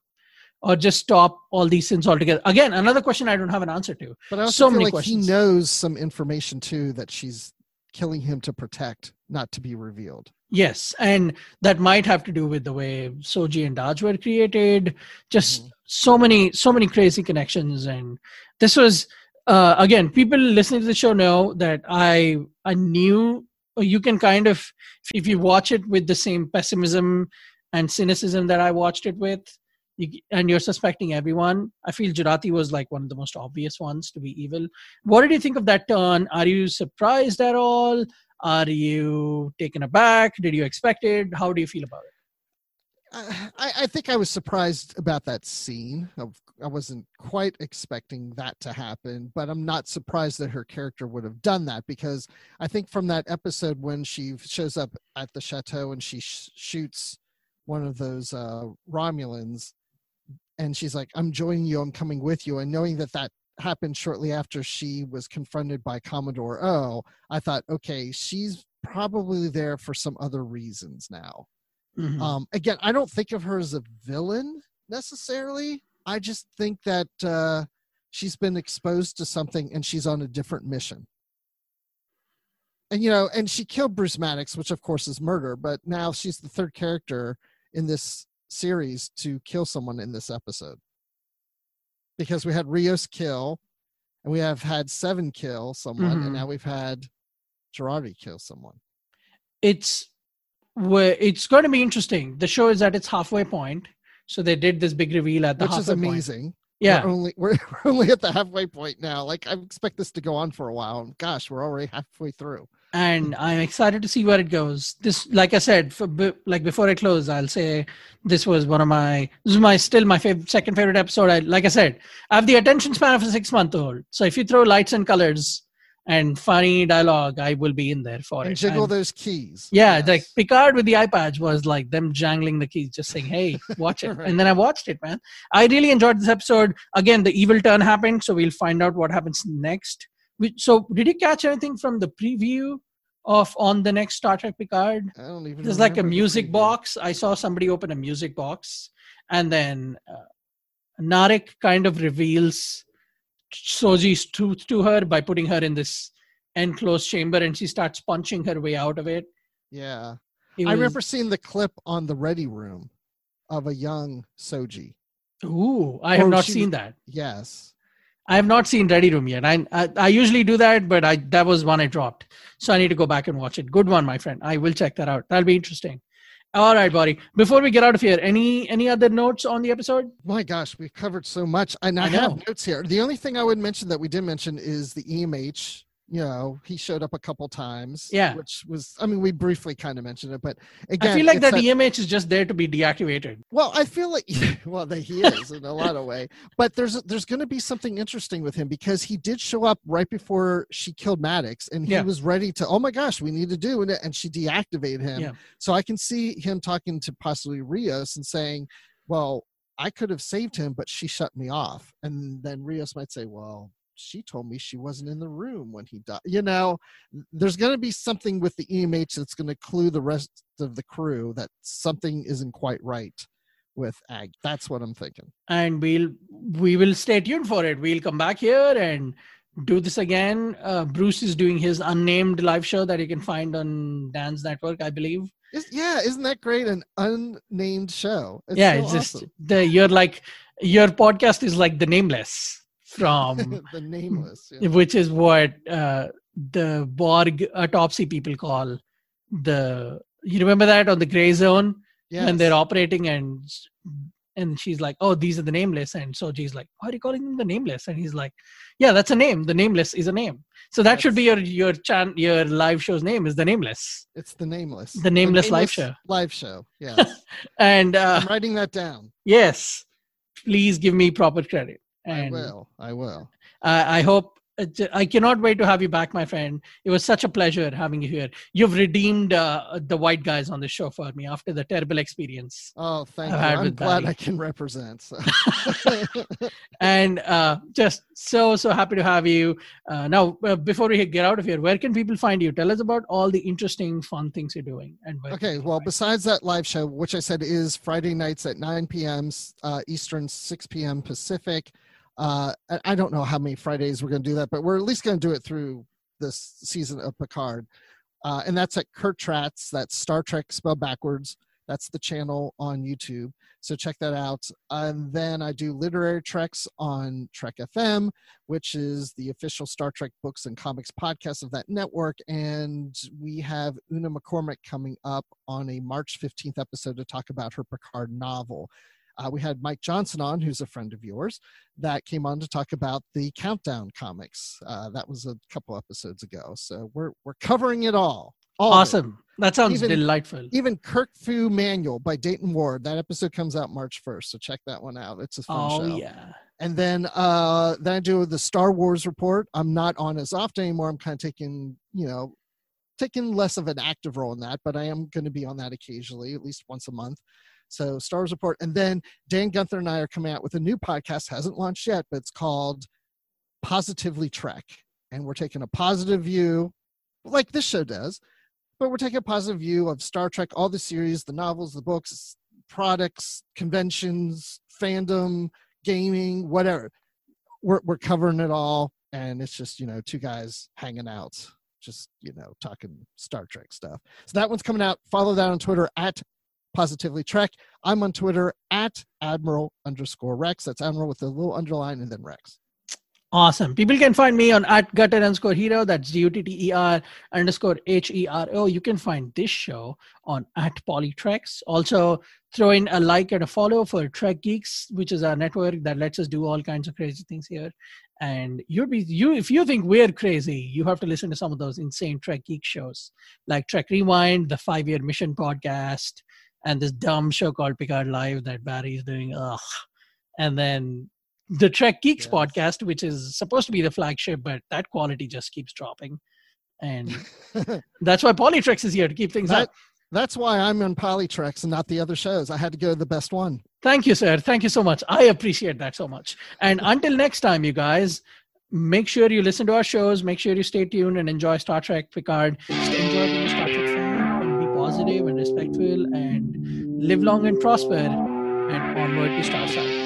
or just stop all these synths altogether. Again, another question I don't have an answer to. But I also So feel many like questions. he knows some information too that she's killing him to protect, not to be revealed. Yes, and that might have to do with the way Soji and Dahj were created. Just Mhm. so many, so many crazy connections, and this was uh, again. People listening to the show know that I I knew you can kind of if you watch it with the same pessimism and cynicism that I watched it with, you, and you're suspecting everyone. I feel Jurati was like one of the most obvious ones to be evil. What did you think of that turn? Are you surprised at all? Are you taken aback? Did you expect it? How do you feel about it? I, I I think I was surprised about that scene. I, I wasn't quite expecting that to happen, but I'm not surprised that her character would have done that because I think from that episode when she shows up at the chateau and she sh- shoots one of those uh, Romulans, and she's like, "I'm joining you. I'm coming with you," and knowing that that happened shortly after she was confronted by Commodore O, I thought, okay, she's probably there for some other reasons now. Mhm. Um, again, I don't think of her as a villain necessarily. I just think that uh, she's been exposed to something and she's on a different mission. And you know, and she killed Bruce Maddox, which of course is murder. But now she's the third character in this series to kill someone in this episode, because we had Rios kill, and we have had Seven kill someone, Mhm. and now we've had Jurati kill someone. it's where it's going to be interesting. The show is at its halfway point, so they did this big reveal at the which is halfway point. amazing. Yeah, we're only we're, we're only at the halfway point now. Like I expect this to go on for a while. And gosh, we're already halfway through. And I'm excited to see where it goes. This, like I said, for, like before I close, I'll say this was one of my this is my still my favorite second favorite episode. I like I said, I have the attention span of a six month old. So if you throw lights and colors and funny dialogue, I will be in there for And it. jiggle And- those keys. Yeah, Yes. like Picard with the iPads was like them jangling the keys, just saying, "Hey, watch it." Right. And then I watched it, man. I really enjoyed this episode. Again, the evil turn happened, so we'll find out what happens next. So, did you catch anything from the preview of on the next Star Trek Picard? I don't even. There's like a the music box. I saw somebody open a music box, and then uh, Narek kind of reveals Soji's truth to her by putting her in this enclosed chamber, and she starts punching her way out of it. Yeah, It I was- remember seeing the clip on the Ready Room of a young Soji. Ooh, I have Or not she seen that. Yes. I have not seen Ready Room yet. I, I I usually do that, but I that was one I dropped, so I need to go back and watch it. Good one, my friend. I will check that out. That'll be interesting. All right, buddy. Before we get out of here, any any other notes on the episode? My gosh, we've covered so much, and I, I have notes here. The only thing I would mention that we did mention is the EMH. You know, he showed up a couple times. Yeah. Which was, I mean, we briefly kind of mentioned it, but again, I feel like that EMH is just there to be deactivated. Well, I feel like well, that he is in a lot of way, but there's there's going to be something interesting with him because he did show up right before she killed Maddox, and he Yeah. was ready to. Oh my gosh, we need to do it, and she deactivated him. Yeah. So I can see him talking to possibly Rios and saying, "Well, I could have saved him, but she shut me off." And then Rios might say, "Well." She told me she wasn't in the room when he died. You know, there's going to be something with the EMH that's going to clue the rest of the crew that something isn't quite right with Ag. That's what I'm thinking. and we'll we will stay tuned for it we'll come back here and do this again. Uh, Bruce is doing his unnamed live show that you can find on Dan's network, I believe. Is, yeah, isn't that great? An unnamed show. It's yeah, so it's just the you're like your podcast is like the nameless from the nameless, yeah. which is what uh, the Borg autopsy people call the. You remember that on the Gray Zone yes. when they're operating and and she's like, "Oh, these are the nameless," and so she's like, "Why are you calling them the nameless?" And he's like, "Yeah, that's a name. The nameless is a name. So that that's, should be your your chan your live show's name is the nameless. It's the nameless. The nameless, the nameless live show. Live show. Yes. and uh, I'm writing that down. Yes, please give me proper credit. And I will. I will. I hope I cannot wait to have you back, my friend. It was such a pleasure having you here. You've redeemed uh, the white guys on the show for me after the terrible experience. Oh, thank I've you. I'm glad Barry. I can represent. So. and uh, just so so happy to have you. Uh, now, uh, before we get out of here, where can people find you? Tell us about all the interesting, fun things you're doing. And okay, well, besides that live show, which I said is Friday nights at 9 p.m. Uh, Eastern, 6 p.m. Pacific. Uh, I don't know how many Fridays we're going to do that, but we're at least going to do it through this season of Picard. Uh, and that's at Kert Rats. That's Star Trek spelled backwards. That's the channel on YouTube. So check that out. And then I do literary treks on Trek FM, which is the official Star Trek books and comics podcast of that network. And we have Una McCormack coming up on a March 15th episode to talk about her Picard novel. Uh, we had Mike Johnson on, who's a friend of yours, that came on to talk about the Countdown comics. Uh, that was a couple episodes ago. So we're we're covering it all. all awesome. That sounds even, delightful. Even Kirk Fu Manual by Dayton Ward. That episode comes out March 1st. So check that one out. It's a fun oh, show. yeah. And then uh, then I do the Star Wars report. I'm not on as often anymore. I'm kind of taking, you know, taking less of an active role in that, but I am going to be on that occasionally, at least once a month. So Star Wars Report. And then Dan Gunther and I are coming out with a new podcast, hasn't launched yet, but it's called Positively Trek. And we're taking a positive view, like this show does, but we're taking a positive view of Star Trek, all the series, the novels, the books, products, conventions, fandom, gaming, whatever. We're, we're covering it all. And it's just, you know, two guys hanging out just you know talking star trek stuff so that one's coming out follow that on twitter at Positively Trek. I'm on Twitter at Admiral underscore Rex. That's Admiral with a little underline and then Rex. Awesome. People can find me on at gutter underscore hero. That's G U T T E R underscore H E R O. You can find this show on at PoliTreks. Also, throw in a like and a follow for Trek Geeks, which is our network that lets us do all kinds of crazy things here. And you'll be you if you think we're crazy, you have to listen to some of those insane Trek Geek shows like Trek Rewind, the Five Year Mission podcast, and this dumb show called Picard Live that Barry is doing. Ugh. And then the Trek Geeks yes. podcast, which is supposed to be the flagship, but that quality just keeps dropping. And that's why PoliTreks is here to keep things that, up. That's why I'm on PoliTreks and not the other shows. I had to go to the best one. Thank you, sir. Thank you so much. I appreciate that so much. And until next time, you guys, make sure you listen to our shows. Make sure you stay tuned and enjoy Star Trek Picard. Enjoy Star Trek fan and be positive and respectful and live long and prosper and onward to Star Side.